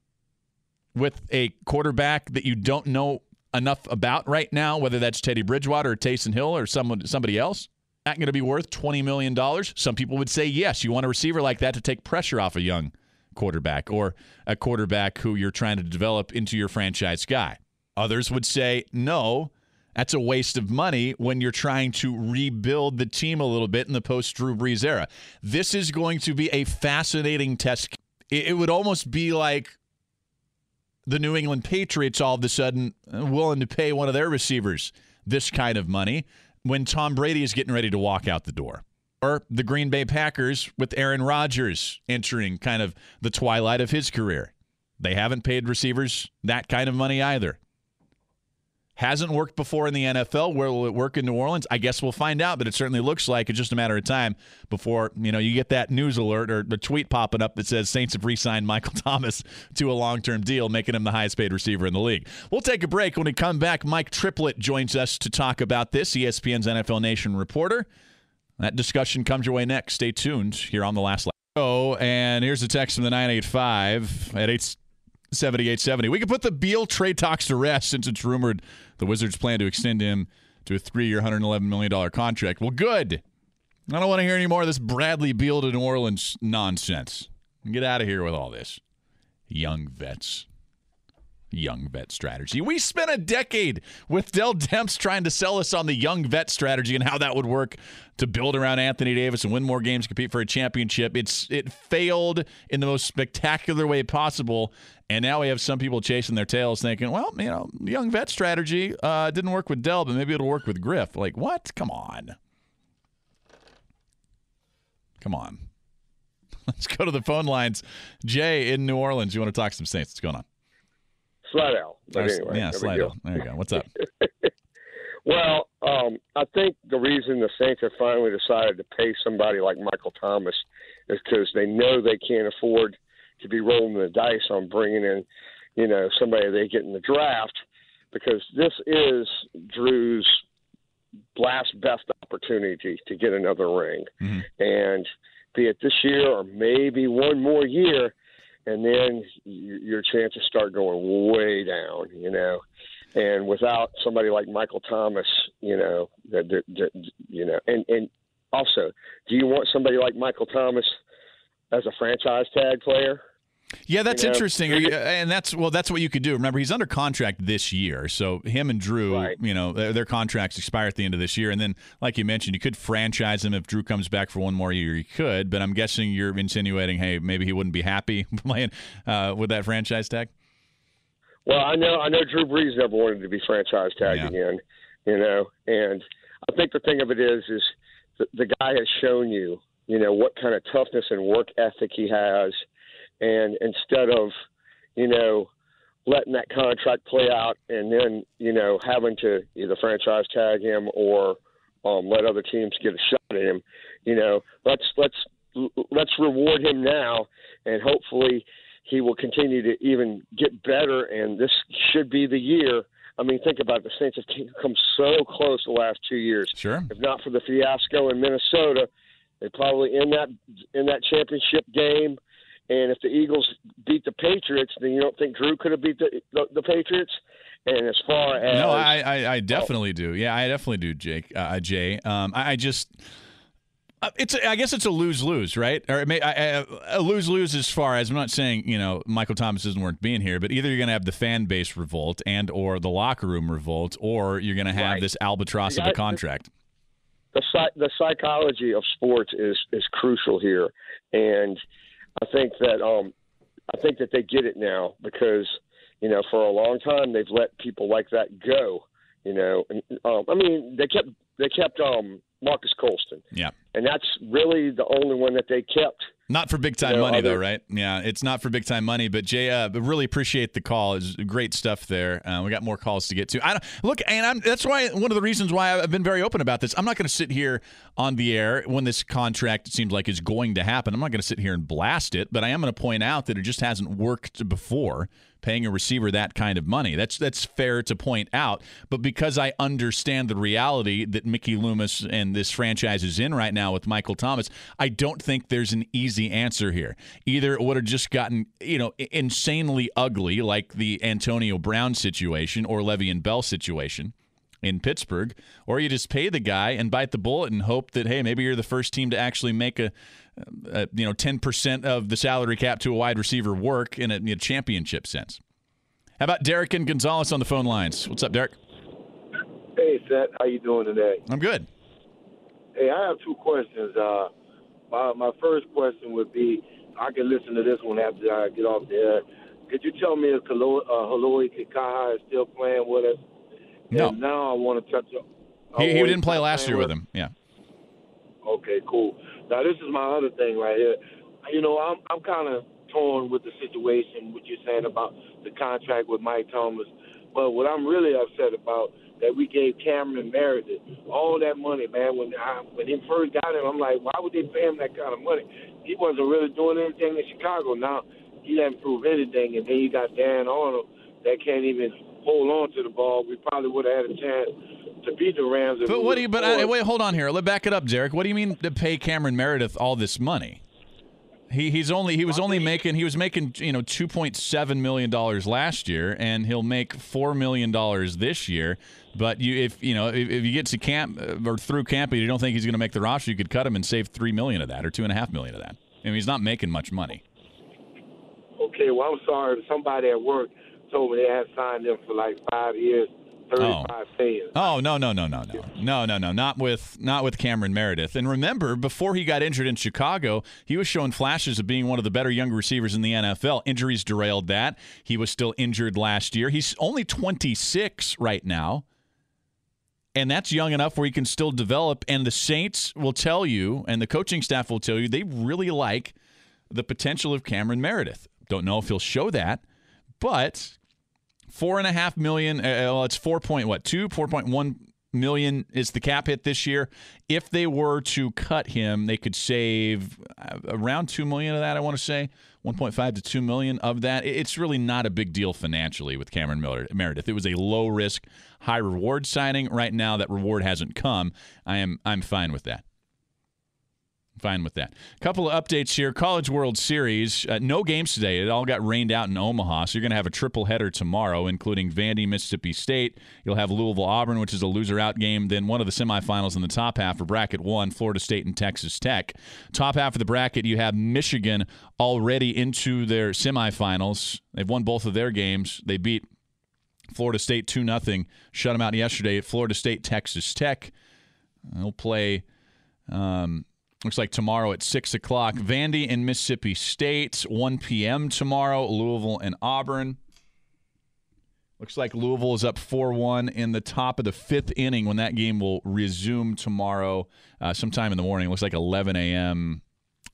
with a quarterback that you don't know enough about right now, whether that's Teddy Bridgewater or Taysom Hill or someone somebody else that going to be worth $20 million? Some people would say yes. You want a receiver like that to take pressure off a young quarterback or a quarterback who you're trying to develop into your franchise guy. Others would say no. That's a waste of money when you're trying to rebuild the team a little bit in the post Drew Brees era. This is going to be a fascinating test. It would almost be like the New England Patriots all of a sudden uh, willing to pay one of their receivers this kind of money when Tom Brady is getting ready to walk out the door. Or the Green Bay Packers with Aaron Rodgers entering kind of the twilight of his career. They haven't paid receivers that kind of money either. Hasn't worked before in the NFL. Where will it work in New Orleans? I guess we'll find out, but it certainly looks like it's just a matter of time before you know you get that news alert or the tweet popping up that says Saints have re-signed Michael [LAUGHS] Thomas to a long-term deal, making him the highest paid receiver in the league. We'll take a break. When we come back, Mike Triplett joins us to talk about this. ESPN's NFL Nation reporter. That discussion comes your way next. Stay tuned here on the last. lap. Oh, and here's a text from the 985 at 8 7870. We can put the Beal trade talks to rest since it's rumored the Wizards plan to extend him to a three year, $111 million contract. Well, good. I don't want to hear any more of this Bradley Beal to New Orleans nonsense. Get out of here with all this. Young vets young vet strategy. We spent a decade with Dell Demps trying to sell us on the young vet strategy and how that would work to build around Anthony Davis and win more games, compete for a championship. It's it failed in the most spectacular way possible, and now we have some people chasing their tails, thinking, "Well, you know, young vet strategy uh, didn't work with Dell, but maybe it'll work with Griff." Like, what? Come on, come on. [LAUGHS] Let's go to the phone lines. Jay in New Orleans, you want to talk some Saints? What's going on? Slidell. But anyway, yeah, Slidell. There you go. What's up? [LAUGHS] well, um, I think the reason the Saints have finally decided to pay somebody like Michael Thomas is because they know they can't afford to be rolling the dice on bringing in, you know, somebody they get in the draft because this is Drew's last best opportunity to get another ring. Mm-hmm. And be it this year or maybe one more year – and then your chances start going way down, you know. And without somebody like Michael Thomas, you know, that, that, that you know, and and also, do you want somebody like Michael Thomas as a franchise tag player? Yeah, that's you know? interesting, and that's well, that's what you could do. Remember, he's under contract this year, so him and Drew, right. you know, their, their, contracts expire at the end of this year, and then, like you mentioned, you could franchise him if Drew comes back for one more year. You could, but I'm guessing you're insinuating, hey, maybe he wouldn't be happy [LAUGHS] playing uh, with that franchise tag. Well, I know, I know, Drew Brees never wanted to be franchise tagged yeah. again, you know, and I think the thing of it is, is the, the guy has shown you you know, what kind of toughness and work ethic he has, and instead of, you know, letting that contract play out and then you know having to either franchise tag him or um, let other teams get a shot at him. You know, let's let's let's reward him now, and hopefully he will continue to even get better. And this should be the year. I mean, think about it. the Saints have come so close the last two years. Sure. If not for the fiasco in Minnesota, they probably in that in that championship game and if the Eagles beat the Patriots, then you don't think Drew could have beat the, the, the Patriots? And as far as no, I I, I definitely oh. do. Yeah, I definitely do, Jake. Uh, uh Jay. Um, I, I just. Uh, it's a, I guess it's a lose lose, right? Or may, I, I, a lose lose as far as I'm not saying you know Michael Thomas isn't worth being here, but either you're going to have the fan base revolt and or the locker room revolt, or you're going to have right. this albatross of a contract. The, the the psychology of sports is is crucial here, and I think that um, I think that they get it now because you know for a long time they've let people like that go. You know, and, um, I mean they kept they kept um, Marques Colston. Yeah, and that's really the only one that they kept not for big time you know, money, other, though, right? Yeah, it's not for big time money. But Jay, uh, really appreciate the call. It's great stuff there. Uh, we got more calls to get to. I don't, look, and I'm, that's why one of the reasons why I've been very open about this. I'm not going to sit here on the air when this contract seems like is going to happen. I'm not going to sit here and blast it, but I am going to point out that it just hasn't worked before paying a receiver that kind of money. That's that's fair to point out. But because I understand the reality that Mickey Loomis and this franchise is in right now with Michael Thomas, I don't think there's an easy answer here. Either it would have just gotten, you know, insanely ugly like the Antonio Brown situation or Le'Veon Bell situation in Pittsburgh, or you just pay the guy and bite the bullet and hope that hey, maybe you're the first team to actually make a, a you know ten percent of the salary cap to a wide receiver work in a, in a championship sense. How about Derek and Gonzalez on the phone lines? What's up, Derek? Hey, Seth. How you doing today? I'm good. Hey, I have two questions. Uh, my, my first question would be, I can listen to this one after I get off the air. Could you tell me if Hau'oli uh, Kikaha is still playing with us? No. And now I want to touch. He, he didn't play last year with him. Yeah. Okay, cool. Now this is my other thing right here. You know, I'm I'm kind of torn with the situation. What you're saying about the contract with Mike Thomas, but what I'm really upset about that we gave Cameron Meredith all that money, man. When I, when he first got him, I'm like, why would they pay him that kind of money? He wasn't really doing anything in Chicago. Now he didn't prove anything, and then you got Dan Arnold that can't even hold on to the ball, we probably would have had a chance to beat the Rams. But what do you? But I, wait, hold on here. Let's back it up, Derek. What do you mean to pay Cameron Meredith all this money? He he's only he was only making he was making you know two point seven million dollars last year, and he'll make four million dollars this year. But you if you know if, if you get to camp uh, or through camp and you don't think he's going to make the roster, you could cut him and save three million of that or two and a half million of that. I mean, he's not making much money. Okay, well, I'm sorry. Somebody at work told me they had signed him for like five years, thirty-five oh. Oh no no no no no no no no not with not with Cameron Meredith. And remember, before he got injured in Chicago, he was showing flashes of being one of the better young receivers in the NFL. Injuries derailed that. He was still injured last year. He's only 26 right now. And that's young enough where he can still develop. And the Saints will tell you, and the coaching staff will tell you, they really like the potential of Cameron Meredith. Don't know if he'll show that, but Four and a half million. Uh, uh, well, it's four point what two? Four point one million is the cap hit this year. If they were to cut him, they could save uh, around two million of that. I want to say 1.5 to 2 million of that. It's really not a big deal financially with Cameron Miller, Meredith. It was a low risk, high reward signing. Right now, that reward hasn't come. I am I'm fine with that. Fine with that. A couple of updates here. College World Series. Uh, no games today. It all got rained out in Omaha. So you're going to have a triple header tomorrow, including Vandy, Mississippi State. You'll have Louisville, Auburn, which is a loser out game. Then one of the semifinals in the top half for bracket one, Florida State and Texas Tech. Top half of the bracket, you have Michigan already into their semifinals. They've won both of their games. They beat Florida State 2 0. Shut them out yesterday at Florida State, Texas Tech. They'll play. Um, Looks like tomorrow at 6 o'clock. Vandy and Mississippi State, 1 p.m. tomorrow. Louisville and Auburn. Looks like Louisville is up 4 1 in the top of the fifth inning when that game will resume tomorrow uh, sometime in the morning. Looks like 11 a.m.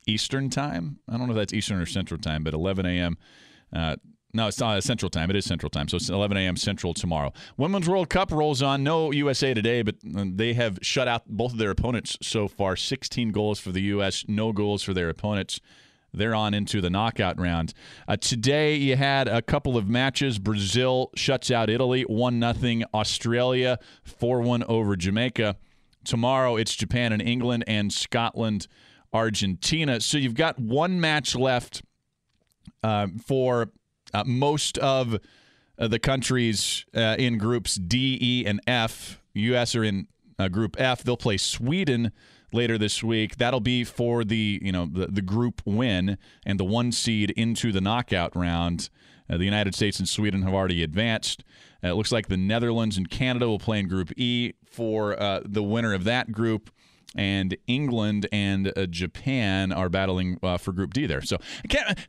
Eastern time. I don't know if that's Eastern or Central time, but 11 a.m. Uh, no, it's not Central time. It is Central time. So it's 11 a.m. Central tomorrow. Women's World Cup rolls on. No USA today, but uh, they have shut out both of their opponents so far. 16 goals for the U.S., no goals for their opponents they're on into the knockout round. Uh, today, you had a couple of matches. Brazil shuts out Italy, 1 0. Australia, 4 1 over Jamaica. Tomorrow, it's Japan and England, and Scotland, Argentina. So you've got one match left uh, for uh, most of uh, the countries uh, in groups D, E, and F. U.S. are in uh, Group F. They'll play Sweden later this week. That'll be for the you know the, the group win and the one seed into the knockout round. Uh, the United States and Sweden have already advanced. Uh, it looks like the Netherlands and Canada will play in Group E for the winner of that group and England and uh, Japan are battling uh, for Group D there. So,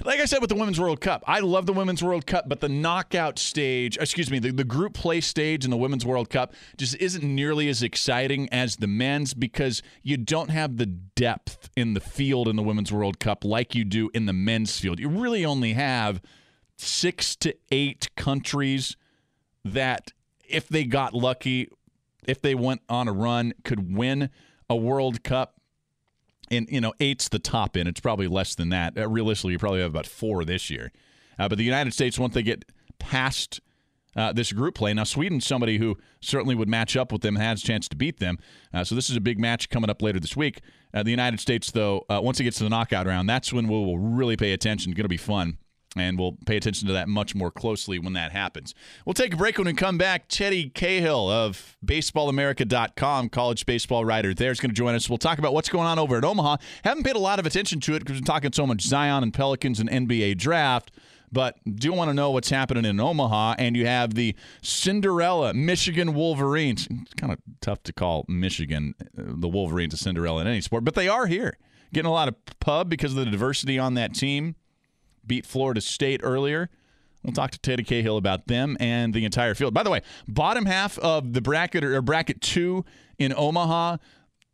like I said with the Women's World Cup, I love the Women's World Cup, but the knockout stage, excuse me, the, the group play stage in the Women's World Cup just isn't nearly as exciting as the men's because you don't have the depth in the field in the Women's World Cup like you do in the men's field. You really only have six to eight countries that, if they got lucky, if they went on a run, could win a World Cup. And, you know, eight's the top end. It's probably less than that. Uh, realistically, you probably have about four this year. Uh, but the United States, once they get past uh, this group play. Now, Sweden's somebody who certainly would match up with them, has a chance to beat them. Uh, so this is a big match coming up later this week. Uh, the United States, though, uh, once it gets to the knockout round, that's when we'll really pay attention. Going to be fun and we'll pay attention to that much more closely when that happens. We'll take a break when we come back. Teddy Cahill of BaseballAmerica.com, college baseball writer there, is going to join us. We'll talk about what's going on over at Omaha. Haven't paid a lot of attention to it because we're talking so much Zion and Pelicans and NBA draft. But do want to know what's happening in Omaha, and you have the Cinderella Michigan Wolverines. It's kind of tough to call Michigan uh, the Wolverines a Cinderella in any sport, but they are here, getting a lot of pub because of the diversity on that team beat Florida State earlier. We'll talk to Teddy Cahill about them and the entire field. By the way, bottom half of the bracket or bracket two in Omaha,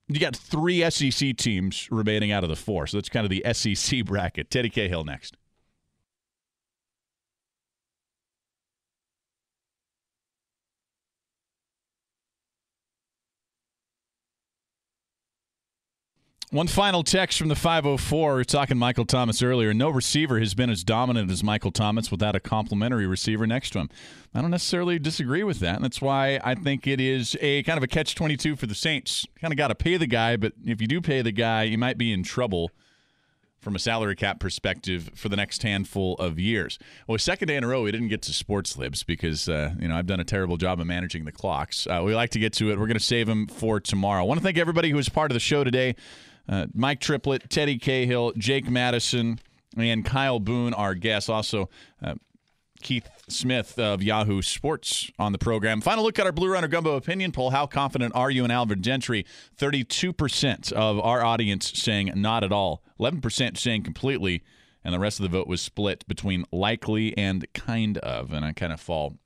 you got three SEC teams remaining out of the four. So that's kind of the SEC [LAUGHS] bracket. Teddy Cahill next. One final text from the 504. We are talking Michael Thomas earlier. No receiver has been as dominant as Michael Thomas without a complementary receiver next to him. I don't necessarily disagree with that. And that's why I think it is a kind of a catch 22 for the Saints. Kind of got to pay the guy, but if you do pay the guy, you might be in trouble from a salary cap perspective for the next handful of years. Well, second day in a row, we didn't get to sports libs because uh, you know I've done a terrible job of managing the clocks. Uh, we like to get to it. We're going to save them for tomorrow. I want to thank everybody who was part of the show today. Uh, Mike Triplett, Teddy Cahill, Jake Madison, and Kyle Boone, our guests. Also, uh, Keith Smith of Yahoo Sports on the program. Final look at our Blue Runner Gumbo opinion poll. How confident are you in Alvin Gentry? 32% of our audience saying not at all, 11% saying completely, and the rest of the vote was split between likely and kind of. And I kind of fall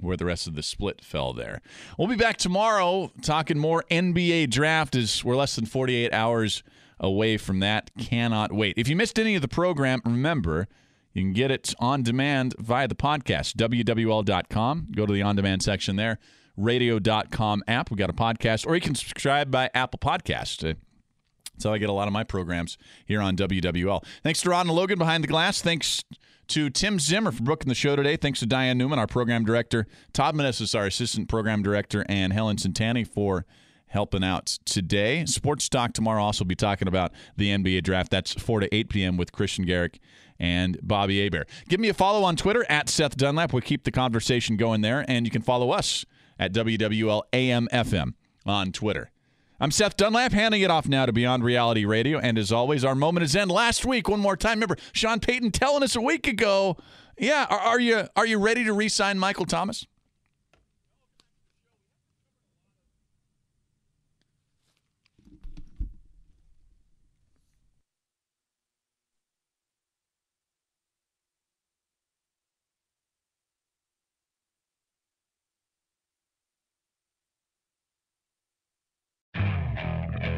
where the rest of the split fell there. We'll be back tomorrow talking more NBA draft as we're less than 48 hours away from that. Cannot wait. If you missed any of the program, remember you can get it on demand via the podcast, WWL.com. Go to the on demand section there, radio.com app. We got a podcast, or you can subscribe by Apple Podcast. Uh, that's how I get a lot of my programs here on WWL. Thanks to Ron and Logan behind the glass. Thanks to Tim Zimmer for booking the show today. Thanks to Diane Newman, our program director. Todd Meneses, our assistant program director, and Helen Santani for helping out today. Sports Talk tomorrow also will be talking about the NBA draft. That's 4 to 8 p.m. with Kristian Garic and Bobby Hebert. Give me a follow on Twitter at Seth Dunlap. We'll keep the conversation going there. And you can follow us at WWL on Twitter. I'm Seth Dunlap, handing it off now to Beyond Reality Radio. And as always, our moment is end. Last week, one more time. Remember, Sean Payton telling us a week ago, yeah, are, are you are you ready to re-sign Michael Thomas?